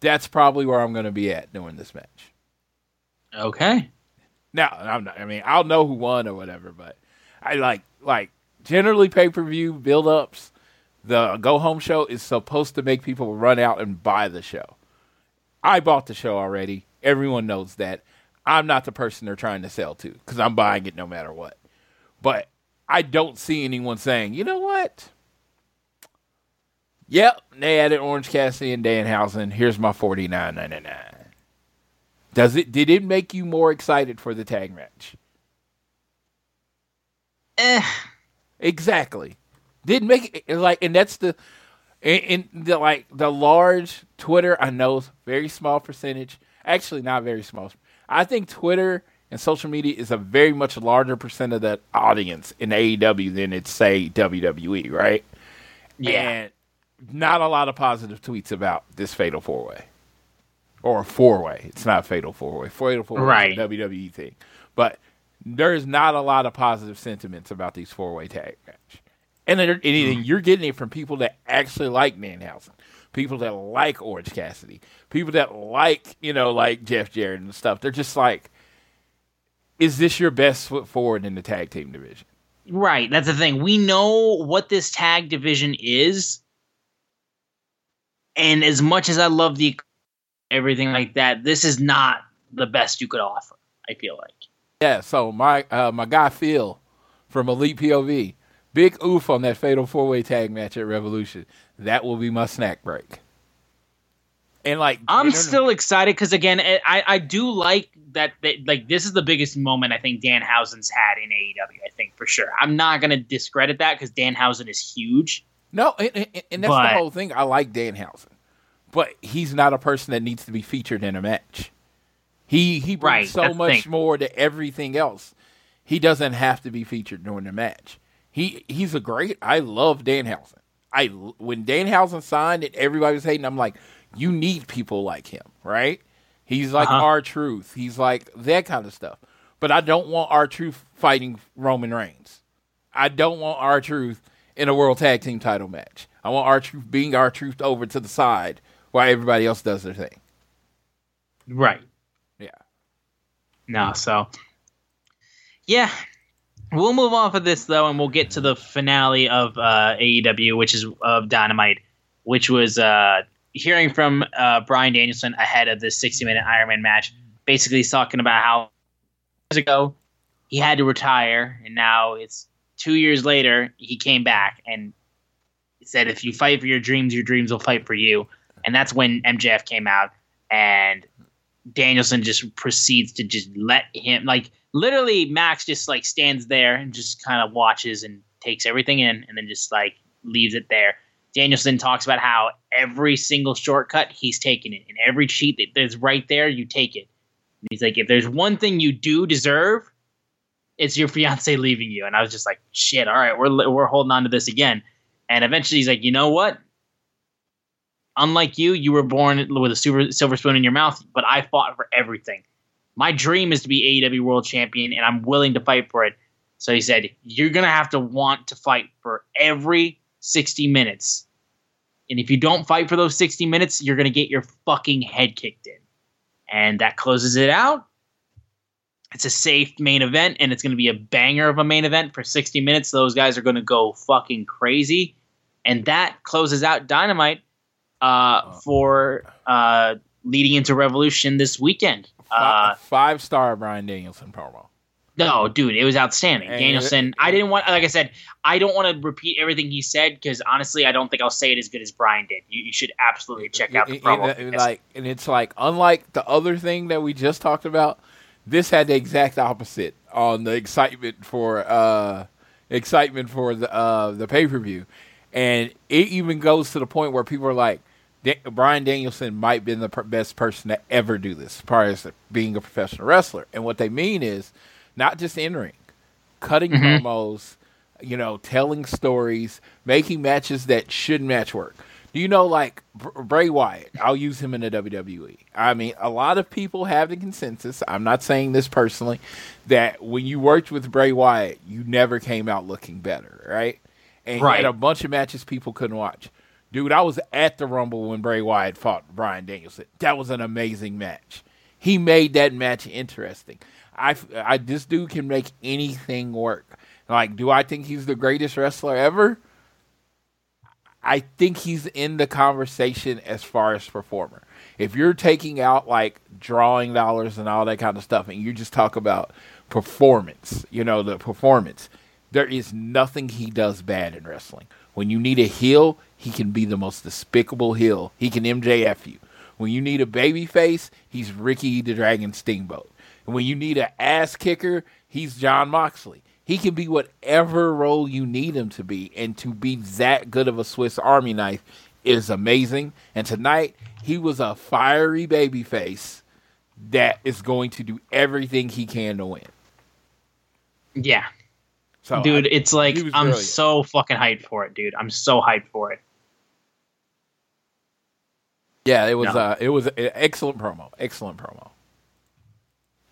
That's probably where I'm going to be at during this match. Okay. Now I'm not, I mean I'll know who won or whatever, but I like like generally pay per view build ups the go home show is supposed to make people run out and buy the show. I bought the show already. Everyone knows that. I'm not the person they're trying to sell to because I'm buying it no matter what. But I don't see anyone saying, you know what? Yep, they added Orange Cassidy and Danhausen. Here's my forty nine ninety nine. Does it? Did it make you more excited for the tag match? Eh. Exactly. Didn't make it like, and that's the, in, the like the large Twitter. I know very small percentage. Actually, not very small. I think Twitter and social media is a very much larger percent of that audience in AEW than it's say WWE, right? Yeah. And not a lot of positive tweets about this fatal four way or four way. It's not fatal four way. Fatal four way right. WWE thing, but there's not a lot of positive sentiments about these four way tag match. And anything mm. you're getting it from people that actually like Danhausen, people that like Orange Cassidy, people that like you know like Jeff Jarrett and stuff. They're just like, is this your best foot forward in the tag team division? Right. That's the thing. We know what this tag division is, and as much as I love the everything like that, this is not the best you could offer. I feel like. Yeah. So my uh, my guy Phil from Elite POV Big oof on that fatal four way tag match at Revolution. That will be my snack break. And like I'm Jinder- still excited because again, I I do like that, that. Like this is the biggest moment I think Dan Danhausen's had in AEW. I think for sure. I'm not gonna discredit that because Dan Danhausen is huge. No, and, and, and that's But- the whole thing. I like Dan Danhausen, but he's not a person that needs to be featured in a match. He he brings Right, so much thing. more to everything else. He doesn't have to be featured during the match. He he's a great. I love Dan Danhausen. I when Dan Danhausen signed and everybody was hating, I'm like, you need people like him, right? He's like Uh-huh. R-Truth. He's like that kind of stuff. But I don't want R-Truth fighting Roman Reigns. I don't want R-Truth in a world tag team title match. I want R-Truth being R-Truth over to the side while everybody else does their thing. Right. Yeah. No, so yeah, we'll move off of this though, and we'll get to the finale of uh, AEW, which is of Dynamite, which was uh, hearing from uh, Bryan Danielson ahead of this 60-minute Ironman match. Basically, he's talking about how years ago he had to retire, and now it's two years later he came back and said, "If you fight for your dreams, your dreams will fight for you." And that's when MJF came out and Danielson just proceeds to just let him like literally Max just like stands there and just kind of watches and takes everything in and then just like leaves it there. Danielson talks about how every single shortcut he's taken it and every cheat that there's right there you take it. And he's like if there's one thing you do deserve it's your fiance leaving you and I was just like shit all right we're we're holding on to this again. And eventually he's like you know what unlike you, you were born with a super, silver spoon in your mouth, but I fought for everything. My dream is to be AEW World Champion, and I'm willing to fight for it. So he said, You're going to have to want to fight for every 60 minutes. And if you don't fight for those 60 minutes, you're going to get your fucking head kicked in. And that closes it out. It's a safe main event, and it's going to be a banger of a main event for 60 minutes. Those guys are going to go fucking crazy. And that closes out Dynamite uh, for uh, leading into Revolution this weekend. Uh, Five star Bryan Danielson promo. No, dude, it was outstanding. And- Danielson, I didn't want, like I said, I don't want to repeat everything he said because honestly, I don't think I'll say it as good as Bryan did. You, you should absolutely check out the promo. and, like, and it's like unlike the other thing that we just talked about. This had the exact opposite on the excitement for uh, excitement for the uh, the pay per view, and it even goes to the point where people are like, Bryan Danielson might have been the per- best person to ever do this, as far as being a professional wrestler. And what they mean is not just in ring, cutting mm-hmm. promos, you know, telling stories, making matches that shouldn't match work. Do you know, like Br- Bray Wyatt? I'll use him in the WWE. I mean, a lot of people have the consensus. I'm not saying this personally, that when you worked with Bray Wyatt, you never came out looking better, right? And Right. had a bunch of matches people couldn't watch. Dude, I was at the Rumble when Bray Wyatt fought Bryan Danielson. That was an amazing match. He made that match interesting. I, I this dude can make anything work. Like, do I think he's the greatest wrestler ever? I think he's in the conversation as far as performer. If you're taking out like drawing dollars and all that kind of stuff, and you just talk about performance, you know, the performance, there is nothing he does bad in wrestling. When you need a heel, he can be the most despicable heel. He can MJF you. When you need a baby face, he's Ricky the Dragon Steamboat. And when you need an ass kicker, he's Jon Moxley. He can be whatever role you need him to be, and to be that good of a Swiss Army knife is amazing. And tonight, he was a fiery baby face that is going to do everything he can to win. yeah, So, dude, I- it's like I'm brilliant. so fucking hyped for it, dude. I'm so hyped for it. yeah, it was No. uh, it was an excellent promo, excellent promo.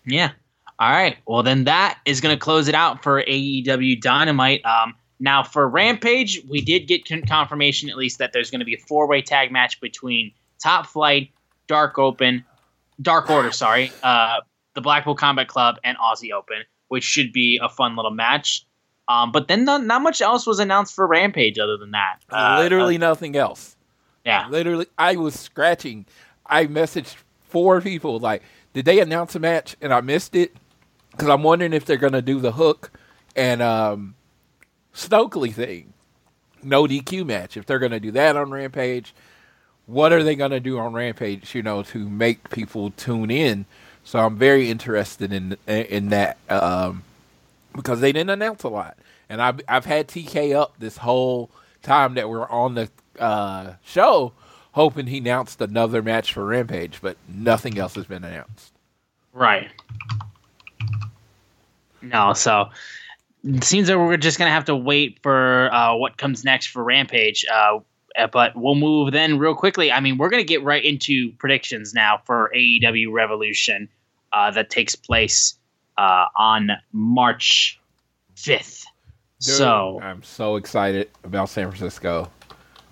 Yeah. All right. Well, then that is going to close it out for AEW Dynamite. Um, now for Rampage, we did get con- confirmation at least that there's going to be a four-way tag match between Top Flight, Dark Open, Dark Order, sorry, uh, the Blackpool Combat Club, and Aussie Open, which should be a fun little match. Um, but then not, not much else was announced for Rampage other than that. Uh, Literally uh, nothing else. yeah. Literally, I was scratching. I messaged four people like, "Did they announce a match?" And I missed it because I'm wondering if they're gonna do the Hook and um, Stokely thing, no DQ match. If they're gonna do that on Rampage, what are they going to do on Rampage, you know, to make people tune in? So I'm very interested in in that um, because they didn't announce a lot, and I've I've had TK up this whole time that we're on the uh, show, hoping he announced another match for Rampage, but nothing else has been announced. Right. No, so it seems that we're just gonna have to wait for uh, what comes next for Rampage. Uh, uh, but we'll move then real quickly. I mean, we're gonna get right into predictions now for AEW Revolution uh, that takes place uh, on March fifth. So I'm so excited about San Francisco.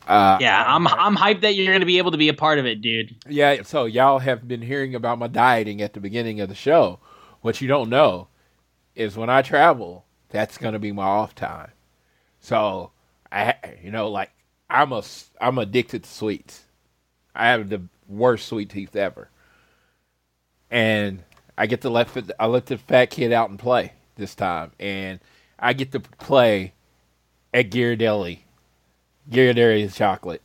Uh, yeah, I'm I'm hyped that you're gonna be able to be a part of it, dude. Yeah, so y'all have been hearing about my dieting at the beginning of the show. What you don't know is when I travel, that's gonna be my off time. So I, you know, like I'm a I'm addicted to sweets. I have the worst sweet teeth ever, and I get to let I let the fat kid out and play this time, and I get to play at Ghirardelli, Ghirardelli chocolate,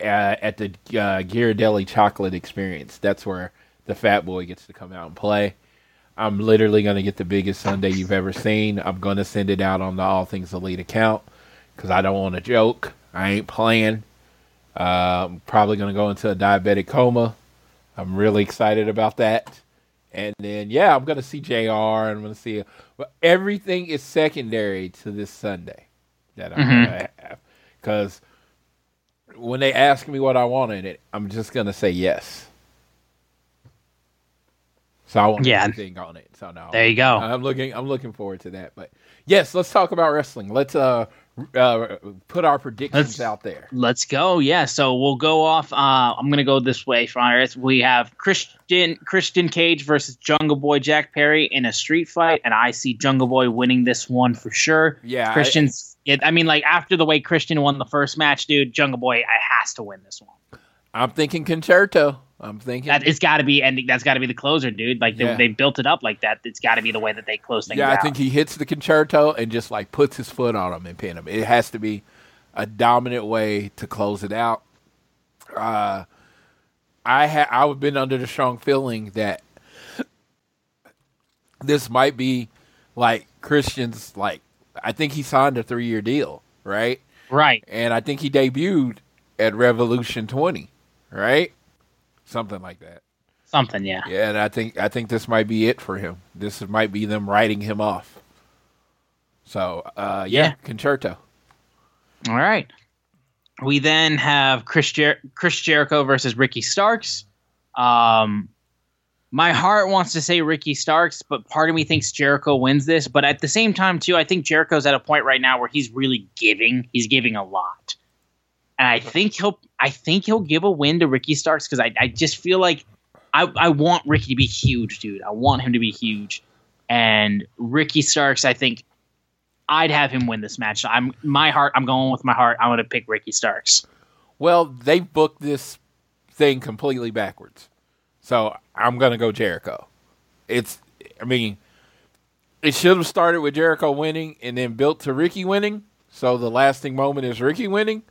uh, at the uh, Ghirardelli chocolate experience. That's where the fat boy gets to come out and play. I'm literally going to get the biggest Sunday you've ever seen. I'm going to send it out on the All Things Elite account because I don't want to joke. I ain't playing. Uh, I'm probably going to go into a diabetic coma. I'm really excited about that. And then, yeah, I'm going to see JR and I'm going to see. But everything is secondary to this Sunday that I'm mm-hmm. going to have. Because when they ask me what I want in it, I'm just going to say yes. So I want yeah. anything on it. So no, there you go. I'm looking. I'm looking forward to that. But yes, let's talk about wrestling. Let's uh, uh put our predictions let's, out there. Let's go. Yeah. So we'll go off. Uh, I'm gonna go this way. Fires. We have Christian Christian Cage versus Jungle Boy Jack Perry in a street fight, and I see Jungle Boy winning this one for sure. Yeah. Christian's. I, it, I mean, like after the way Christian won the first match, dude, Jungle Boy I has to win this one. I'm thinking Con-Chair-To. I'm thinking that it's got to be ending. That's got to be the closer, dude. Like they, yeah. they built it up like that. It's got to be the way that they close things. Yeah, out. I think he hits the Con-Chair-To and just like puts his foot on him and pin him. It has to be a dominant way to close it out. Uh, I had I've been under the strong feeling that this might be like Christian's like I think he signed a three year deal, right? Right. And I think he debuted at Revolution 20, right? something like that. Something, yeah. Yeah, and I think I think this might be it for him. This might be them writing him off. So, uh, yeah, yeah. Con-Chair-To. All right. We then have Chris, Jer- Chris Jericho versus Ricky Starks. Um, my heart wants to say Ricky Starks, but part of me thinks Jericho wins this. But at the same time, too, I think Jericho's at a point right now where he's really giving. He's giving a lot and I think he'll I think he'll give a win to Ricky Starks because I, I just feel like I, I want Ricky to be huge, dude. I want him to be huge. And Ricky Starks, I think I'd have him win this match. I'm my heart, I'm going with my heart. I'm gonna pick Ricky Starks. Well, they booked this thing completely backwards. So I'm gonna go Jericho. It's I mean it should have started with Jericho winning and then built to Ricky winning. So the lasting moment is Ricky winning.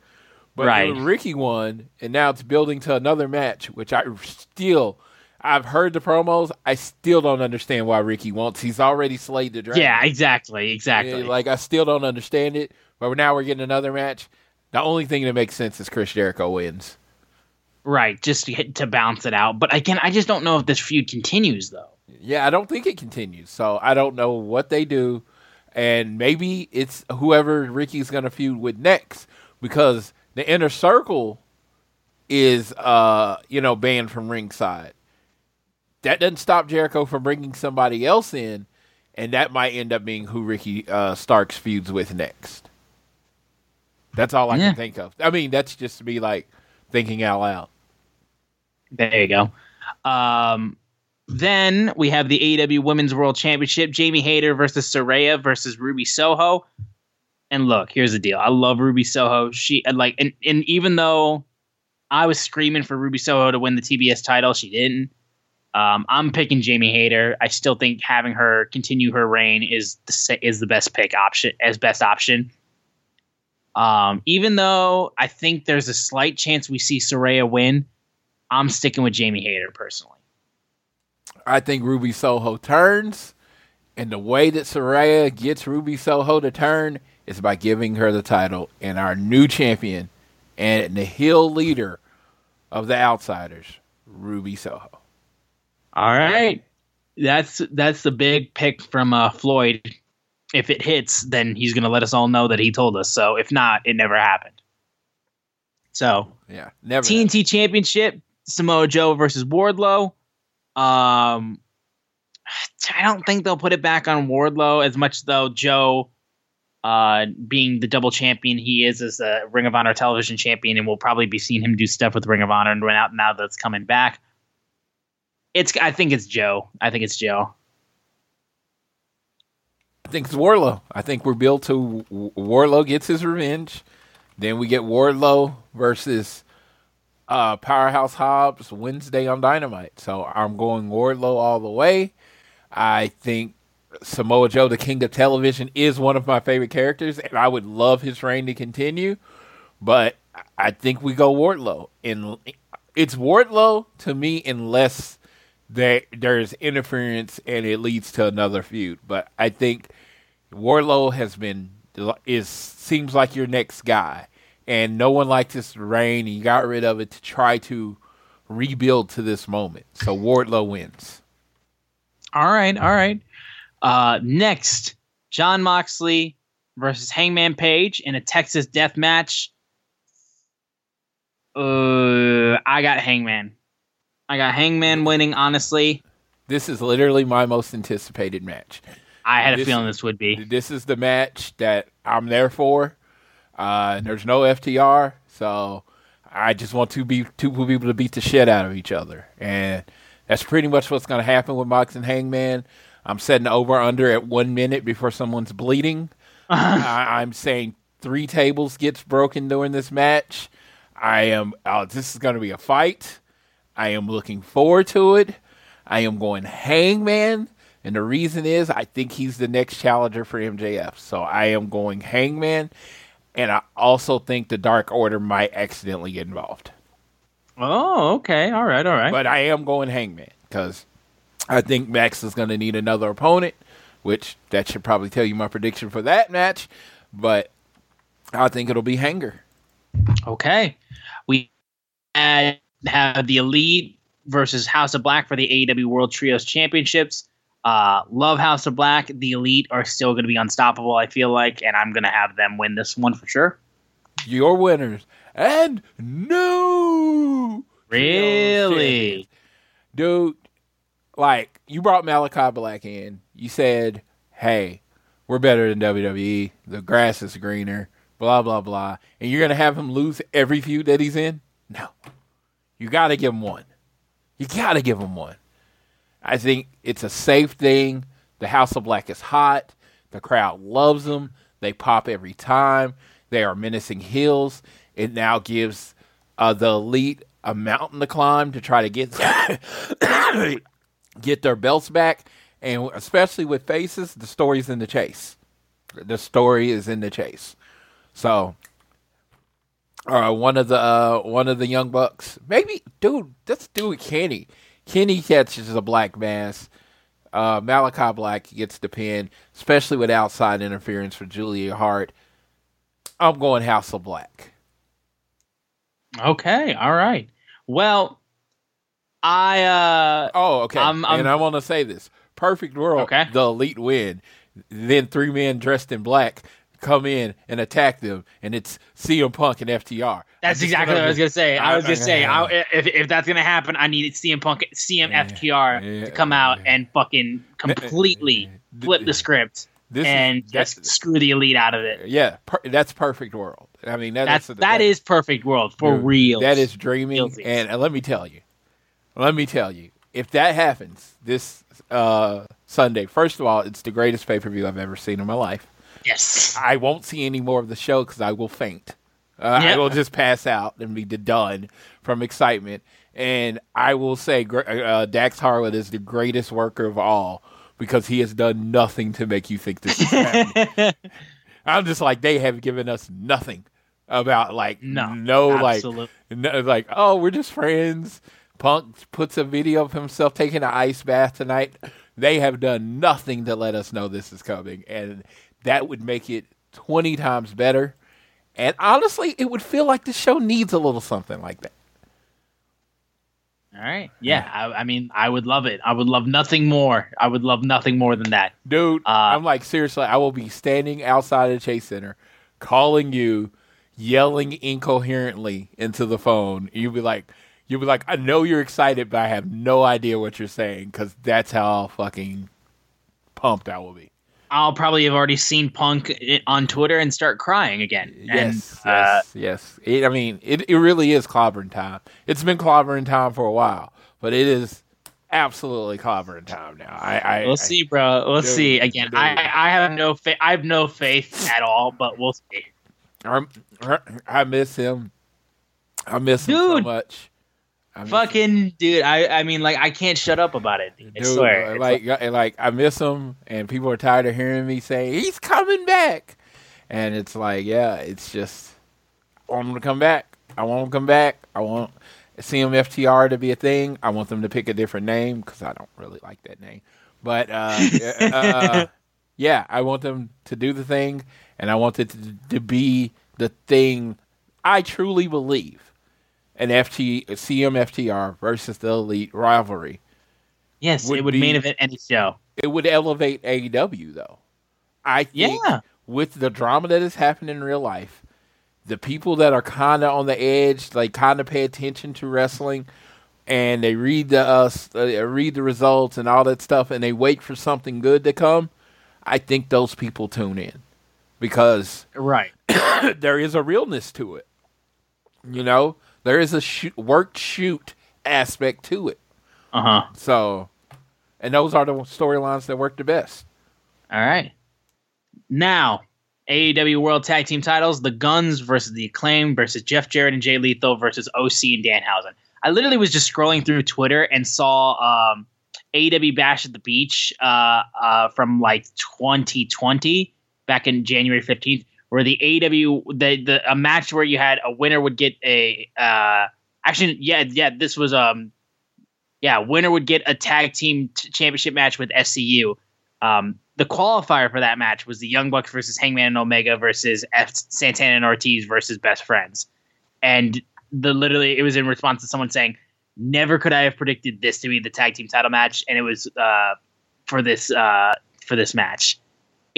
But right. Ricky won, and now it's building to another match, which I still. I've heard the promos. I still don't understand why Ricky wants. He's already slayed the dragon. Yeah, exactly, exactly. Like I still don't understand it. But now we're getting another match. The only thing that makes sense is Chris Jericho wins. Right, just to, to bounce it out. But again, I just don't know if this feud continues though. Yeah, I don't think it continues. So I don't know what they do, and maybe it's whoever Ricky's going to feud with next because the inner circle is uh you know banned from ringside. That doesn't stop Jericho from bringing somebody else in, and that might end up being who Ricky uh, Starks feuds with next. That's all I yeah. can think of. I mean, that's just to be like thinking out loud. There you go. Um, then we have the AEW Women's World Championship: Jamie Hayter versus Saraya versus Ruby Soho. And look, here's the deal. I love Ruby Soho. She like and, and even though I was screaming for Ruby Soho to win the TBS title, she didn't. Um, I'm picking Jamie Hayter. I still think having her continue her reign is the is the best pick option as best option. Um, even though I think there's a slight chance we see Saraya win, I'm sticking with Jamie Hayter personally. I think Ruby Soho turns, and the way that Saraya gets Ruby Soho to turn is by giving her the title and our new champion and the heel leader of the Outsiders, Ruby Soho. All right, that's that's the big pick from uh, Floyd. If it hits, then he's going to let us all know that he told us. So if not, it never happened. So yeah, never TNT happened. Championship Samoa Joe versus Wardlow. Um, I don't think they'll put it back on Wardlow as much though Joe, uh, being the double champion he is as a Ring of Honor television champion, and we'll probably be seeing him do stuff with Ring of Honor and run out now now that's coming back. It's I think it's Joe. I think it's Joe. I think it's Wardlow. I think we're built to Wardlow gets his revenge. Then we get Wardlow versus uh, Powerhouse Hobbs Wednesday on Dynamite. So I'm going Wardlow all the way. I think Samoa Joe, the king of television, is one of my favorite characters, and I would love his reign to continue. But I think we go Wardlow, and it's Wardlow to me unless there there's interference and it leads to another feud. But I think Wardlow has been is seems like your next guy, and no one liked this reign. And you got rid of it to try to rebuild to this moment. So Wardlow wins. All right, all right. Uh, next, Jon Moxley versus Hangman Page in a Texas death match. Uh, I got Hangman. I got Hangman winning. Honestly, this is literally my most anticipated match. I had this, a feeling this would be. This is the match that I'm there for. Uh, there's no FTR, so I just want to be two people to beat the shit out of each other, and that's pretty much what's going to happen with Mox and Hangman. I'm setting over under at one minute before someone's bleeding. I, am saying three tables gets broken during this match. I am. Oh, this is going to be a fight. I am looking forward to it. I am going Hangman, and the reason is I think he's the next challenger for MJF. So I am going Hangman, and I also think the Dark Order might accidentally get involved. Oh, okay. All right, all right. But I am going Hangman because I think Max is going to need another opponent, which that should probably tell you my prediction for that match. But I think it'll be Hanger. Okay. We have the Elite versus House of Black for the AEW World Trios Championships. Uh, love House of Black. The Elite are still going to be unstoppable, I feel like, and I'm going to have them win this one for sure. Your winners and new. Really? Dude, like, you brought Malachi Black in. You said, hey, we're better than WWE. The grass is greener, blah, blah, blah. And you're going to have him lose every feud that he's in? No. You got to give him one. You got to give him one. I think it's a safe thing. The House of Black is hot. The crowd loves them. They pop every time. They are menacing heels. It now gives uh, the elite a mountain to climb to try to get get their belts back, and especially with faces, the story's in the chase. The story is in the chase. So, uh, one of the uh, one of the young bucks, maybe, dude, let's do it, Kenny. Kenny catches a black mass. Uh, Malachi Black gets the pin, especially with outside interference for Julia Hart. I'm going House of Black. Okay, all right. Well, I uh Oh, okay. I'm, I'm, and I want to say this. Perfect world. Okay. The elite win. Then three men dressed in black come in and attack them, and it's CM Punk and FTR. That's exactly what I was gonna say. I was gonna say I, if if that's gonna happen, I need CM Punk, CM yeah, FTR yeah, to come out yeah. and fucking completely flip the script this and is, just screw the elite out of it. Yeah, per, that's perfect world. I mean, that, that's, that's that, that is perfect world for real. That is dreaming, and, and let me tell you, let me tell you, if that happens this uh, Sunday, first of all, it's the greatest pay per view I've ever seen in my life. Yes, I won't see any more of the show because I will faint. Uh, yep. I will just pass out and be done from excitement. And I will say, uh, Dax Harwood is the greatest worker of all because he has done nothing to make you think this is happening. I'm just like they have given us nothing about like No, no like no, like oh we're just friends. Punk puts a video of himself taking an ice bath tonight. They have done nothing to let us know this is coming, and that would make it twenty times better. And honestly, it would feel like the show needs a little something like that. All right. Yeah. I, I mean, I would love it. I would love nothing more. I would love nothing more than that. Dude, Uh, I'm like seriously, I will be standing outside of the Chase Center, calling you, yelling incoherently into the phone. You'll be like, you'll be like, I know you're excited, but I have no idea what you're saying because that's how fucking pumped I will be. I'll probably have already seen Punk on Twitter and start crying again. Yes, and, uh, yes, yes. It, I mean, it, it really is clobbering time. It's been clobbering time for a while, but it is absolutely clobbering time now. I, I we'll I- see, bro. We'll Dude, see. Again, dude. I, I have no faith. I have no faith at all, but we'll see. I, I miss him. I miss him so much. I him. Fucking dude, I I mean, like, I can't shut up about it. Dude, I Dude, swear. Like, like, like, I miss him, and people are tired of hearing me say he's coming back. And it's like, yeah, it's just I want him to come back. I want him to come back. I want CMFTR to be a thing. I want them to pick a different name because I don't really like that name. But uh, uh, yeah, I want them to do the thing, and I want it to, to be the thing I truly believe an FT CMFTR versus the Elite rivalry. yes, would it would be- main event any show. It would elevate AEW though. I think Yeah. with the drama that is happening in real life, the people that are kind of on the edge, like kind of pay attention to wrestling, and they read the uh, uh, read the results and all that stuff, and they wait for something good to come. I think those people tune in because Right. there is a realness to it. You know, there is a shoot, work shoot aspect to it. Uh huh. So, and those are the storylines that work the best. All right. Now, AEW World Tag Team Titles: The Guns versus the Acclaim versus Jeff Jarrett and Jay Lethal versus OC and Danhausen. I literally was just scrolling through Twitter and saw um, AEW Bash at the Beach uh, uh, from like 2020, back in January 15th, where the AW the the a match where you had a winner would get a uh, actually yeah yeah this was um yeah winner would get a tag team t- championship match with SCU. Um, the qualifier for that match was the Young Bucks versus Hangman and Omega versus F- Santana and Ortiz versus Best Friends, and the literally it was in response to someone saying, "Never could I have predicted this to be the tag team title match," and it was uh, for this uh, for this match.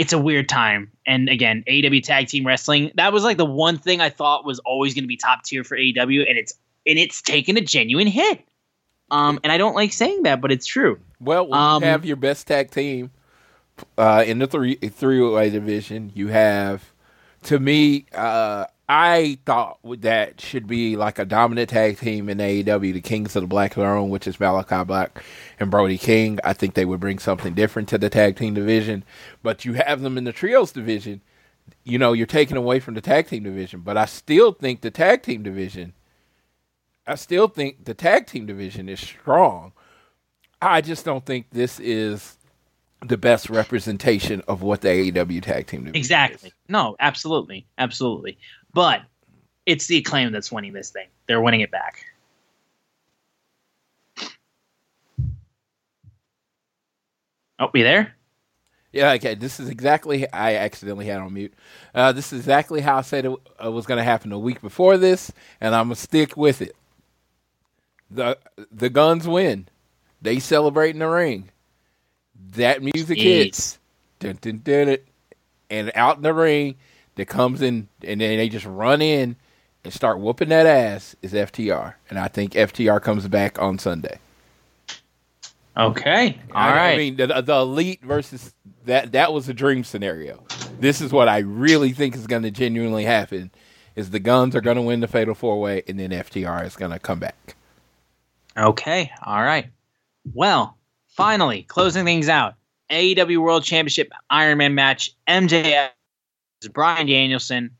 It's a weird time, and again, AEW tag team wrestling that was like the one thing I thought was always going to be top tier for AEW, and it's and it's taken a genuine hit. Um, and I don't like saying that, but it's true. Well, when Um, you have your best tag team uh, in the three three way division, you have to me. Uh, I thought that should be like a dominant tag team in AEW, the Kings of the Black Throne, which is Malachi Black and Brody King. I think they would bring something different to the tag team division, but you have them in the trios division. You know, you're taking away from the tag team division, but I still think the tag team division. I still think the tag team division is strong. I just don't think this is the best representation of what the AEW tag team division Exactly. is. No, absolutely. Absolutely. But it's the acclaim that's winning this thing. They're winning it back. Oh, we there? Yeah, okay. This is exactly. I accidentally had on mute. Uh, this is exactly how I said it uh, was going to happen a week before this, and I'm gonna stick with it. the The Guns win. They celebrate in the ring. That music Jeez. hits. Dun, dun, dun, dun. and out in the ring, that comes in, and then they just run in and start whooping that ass. Is FTR, and I think FTR comes back on Sunday. Okay. All I, right. I mean, the, the elite versus that that was a dream scenario. This is what I really think is going to genuinely happen: is the Guns are going to win the Fatal Four Way, and then FTR is going to come back. Okay. All right. Well, finally, closing things out. AEW World Championship Iron Man match. MJF is Bryan Danielson.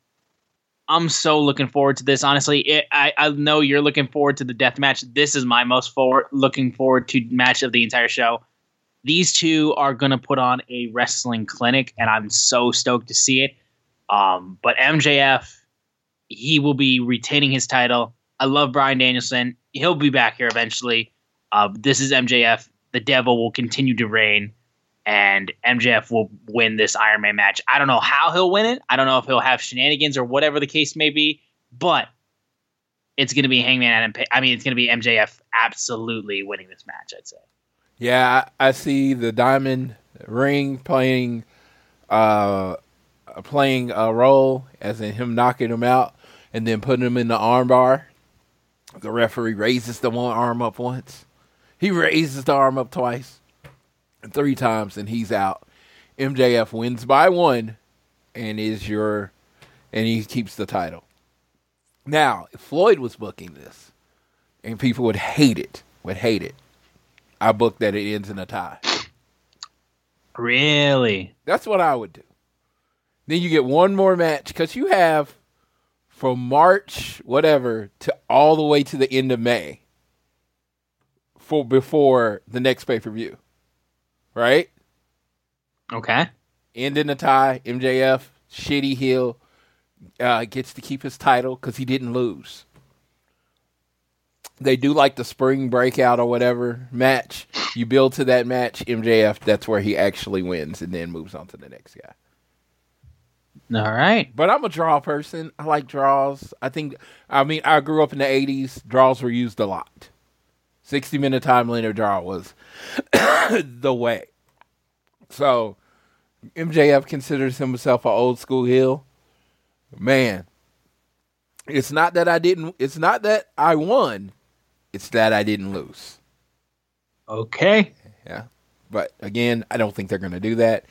I'm so looking forward to this. Honestly, it, I I know you're looking forward to the death match. This is my most forward looking forward to match of the entire show. These two are gonna put on a wrestling clinic, and I'm so stoked to see it. Um, but MJF, he will be retaining his title. I love Bryan Danielson. He'll be back here eventually. Uh, this is MJF. The devil will continue to reign, and MJF will win this Iron Man match. I don't know how he'll win it. I don't know if he'll have shenanigans or whatever the case may be, but it's going to be Hangman Adam. I mean, it's going to be MJF absolutely winning this match. I'd say. Yeah, I, see the diamond ring playing, uh, playing a role as in him knocking him out and then putting him in the armbar. The referee raises the one arm up once. He raises the arm up twice, three times, and he's out. MJF wins by one, and is your, and he keeps the title. Now, if Floyd was booking this, and people would hate it, would hate it. I book that it ends in a tie. Really? That's what I would do. Then you get one more match because you have from March, whatever, to all the way to the end of May for before the next pay per view, right? Okay. End in a tie. MJF, shitty heel, uh, gets to keep his title because he didn't lose. They do like the spring breakout or whatever match. You build to that match, MJF, that's where he actually wins and then moves on to the next guy. All right. But I'm a draw person. I like draws. I think, I mean, I grew up in the 80s. Draws were used a lot. 60 minute time limit draw was the way. So, MJF considers himself an old school heel. Man, it's not that I didn't, it's not that I won, it's that I didn't lose. Okay. Yeah. But again, I don't think they're going to do that.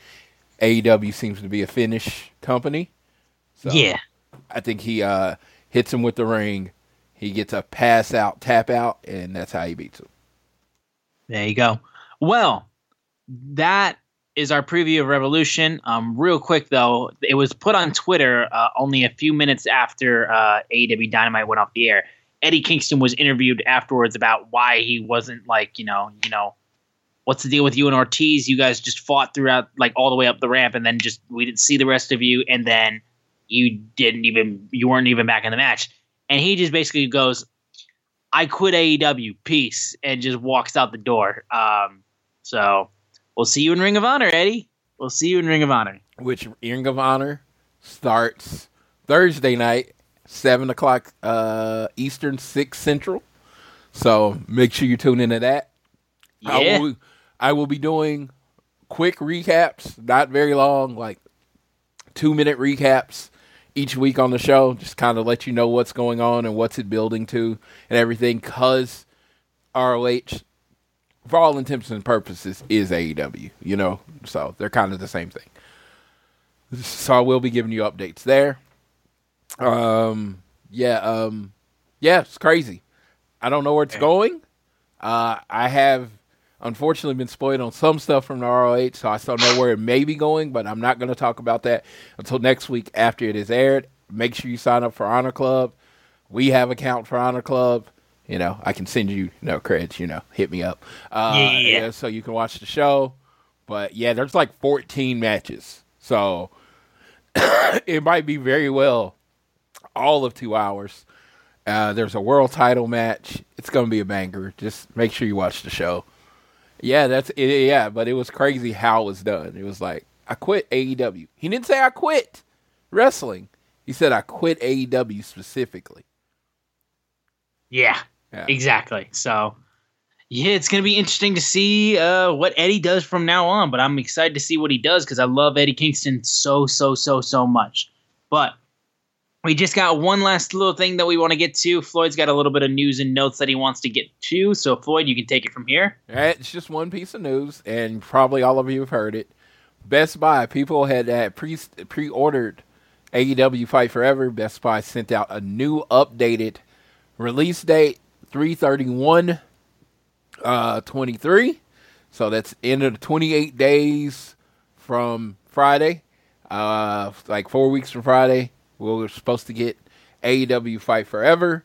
AEW seems to be a finish company. So yeah. I think he uh, hits him with the ring. He gets a pass out, tap out, and that's how he beats him. There you go. Well, that is our preview of Revolution. Um, real quick though, it was put on Twitter uh, only a few minutes after uh, AEW Dynamite went off the air. Eddie Kingston was interviewed afterwards about why he wasn't like you know you know what's the deal with you and Ortiz? You guys just fought throughout like all the way up the ramp, and then just we didn't see the rest of you, and then you didn't even you weren't even back in the match. And he just basically goes, "I quit AEW, peace," and just walks out the door. Um, so we'll see you in Ring of Honor, Eddie. We'll see you in Ring of Honor. Which Ring of Honor starts Thursday night, seven o'clock uh, Eastern, six Central. So make sure you tune into that. Yeah. I will, I will be doing quick recaps, not very long, like two minute recaps each week on the show. Just kind of let you know what's going on and what's it building to and everything. Because ROH, for all intents and purposes, is AEW. You know, so they're kind of the same thing. So I will be giving you updates there. Um, yeah, um, yeah, it's crazy. I don't know where it's going. Uh, I have unfortunately been spoiled on some stuff from the ROH, so I still know where it may be going, but I'm not going to talk about that until next week after it is aired. Make sure you sign up for Honor Club. We have account for Honor Club. You know, I can send you, you know, credits, you know, hit me up. Uh, Yeah. So you can watch the show. But yeah, there's like 14 matches. So it might be very well all of two hours. Uh, there's a world title match. It's going to be a banger. Just make sure you watch the show. Yeah, that's it. Yeah, but it was crazy how it was done. It was like I quit AEW. He didn't say I quit wrestling. He said I quit AEW specifically. Yeah, Yeah. exactly. So, yeah, it's going to be interesting to see uh, what Eddie does from now on. But I'm excited to see what he does because I love Eddie Kingston so, so, so, so much. But we just got one last little thing that we want to get to. Floyd's got a little bit of news and notes that he wants to get to. So, Floyd, you can take it from here. All right, it's just one piece of news, and probably all of you have heard it. Best Buy people had, had pre pre ordered AEW Fight Forever. Best Buy sent out a new updated release date, three thirty one, uh, twenty three. So that's end of the twenty eight days from Friday. Uh, like four weeks from Friday, we were supposed to get AEW Fight Forever.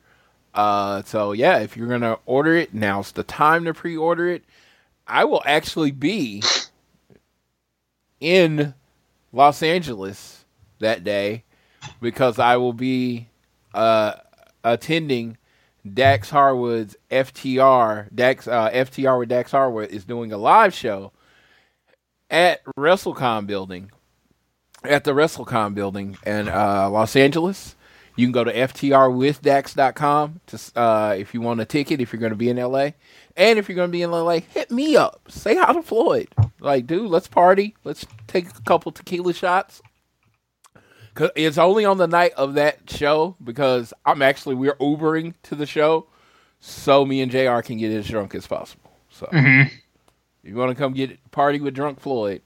Uh, so yeah, if you're gonna order it, now's the time to pre-order it. I will actually be in Los Angeles that day because I will be uh, attending Dax Harwood's FTR. Dax uh, FTR with Dax Harwood is doing a live show at WrestleCon building, at the WrestleCon building in uh, Los Angeles. You can go to ftrwithdax.com to uh, if you want a ticket if you're going to be in LA, and if you're going to be in LA, hit me up. Say hi to Floyd. Like, dude, let's party. Let's take a couple tequila shots. Cause it's only on the night of that show because I'm actually we're Ubering to the show, so me and Jr. can get as drunk as possible. So if you want to come get party with drunk Floyd?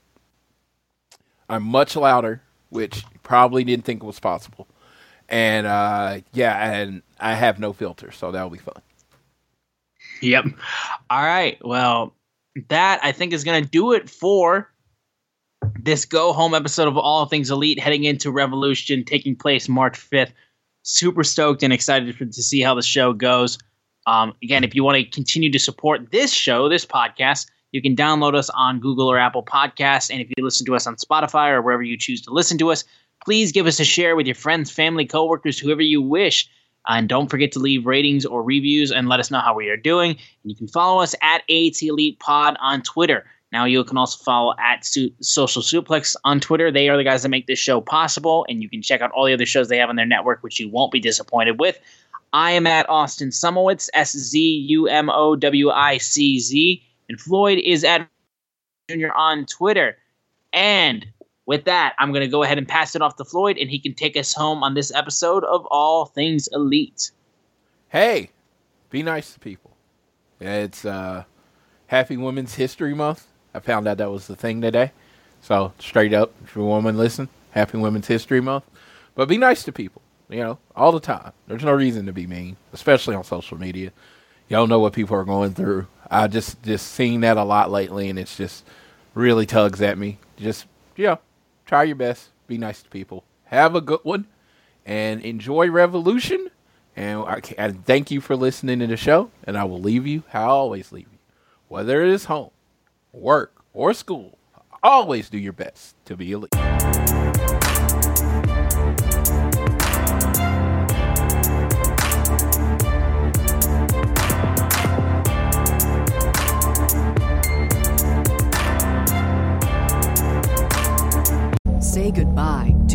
I'm much louder, which probably didn't think was possible, and uh, yeah, and I have no filter, so that'll be fun. Yep. All right. Well, that I think is going to do it for this go home episode of All Things Elite heading into Revolution taking place March 5th. Super stoked and excited for, to see how the show goes. Um, again, if you want to continue to support this show, this podcast, you can download us on Google or Apple Podcasts. And if you listen to us on Spotify or wherever you choose to listen to us, please give us a share with your friends, family, coworkers, whoever you wish. And don't forget to leave ratings or reviews and let us know how we are doing. And you can follow us at AT Elite Pod on Twitter. Now you can also follow at Social Suplex on Twitter. They are the guys that make this show possible, and you can check out all the other shows they have on their network, which you won't be disappointed with. I am at Austin Szumowicz, S Z U M O W I C Z, and Floyd is at Junior on Twitter. And with that, I'm going to go ahead and pass it off to Floyd, and he can take us home on this episode of All Things Elite. Hey, be nice to people. It's uh, Happy Women's History Month. I found out that was the thing today. So straight up, if you're a woman, listen. Happy Women's History Month. But be nice to people. You know, all the time. There's no reason to be mean, especially on social media. Don't know what people are going through. I just just seen that a lot lately, and it's just really tugs at me. Just you know, try your best. Be nice to people. Have a good one, and enjoy Revolution. And I, I thank you for listening to the show. And I will leave you how I always leave you, whether it is home work, or school, always do your best to be elite.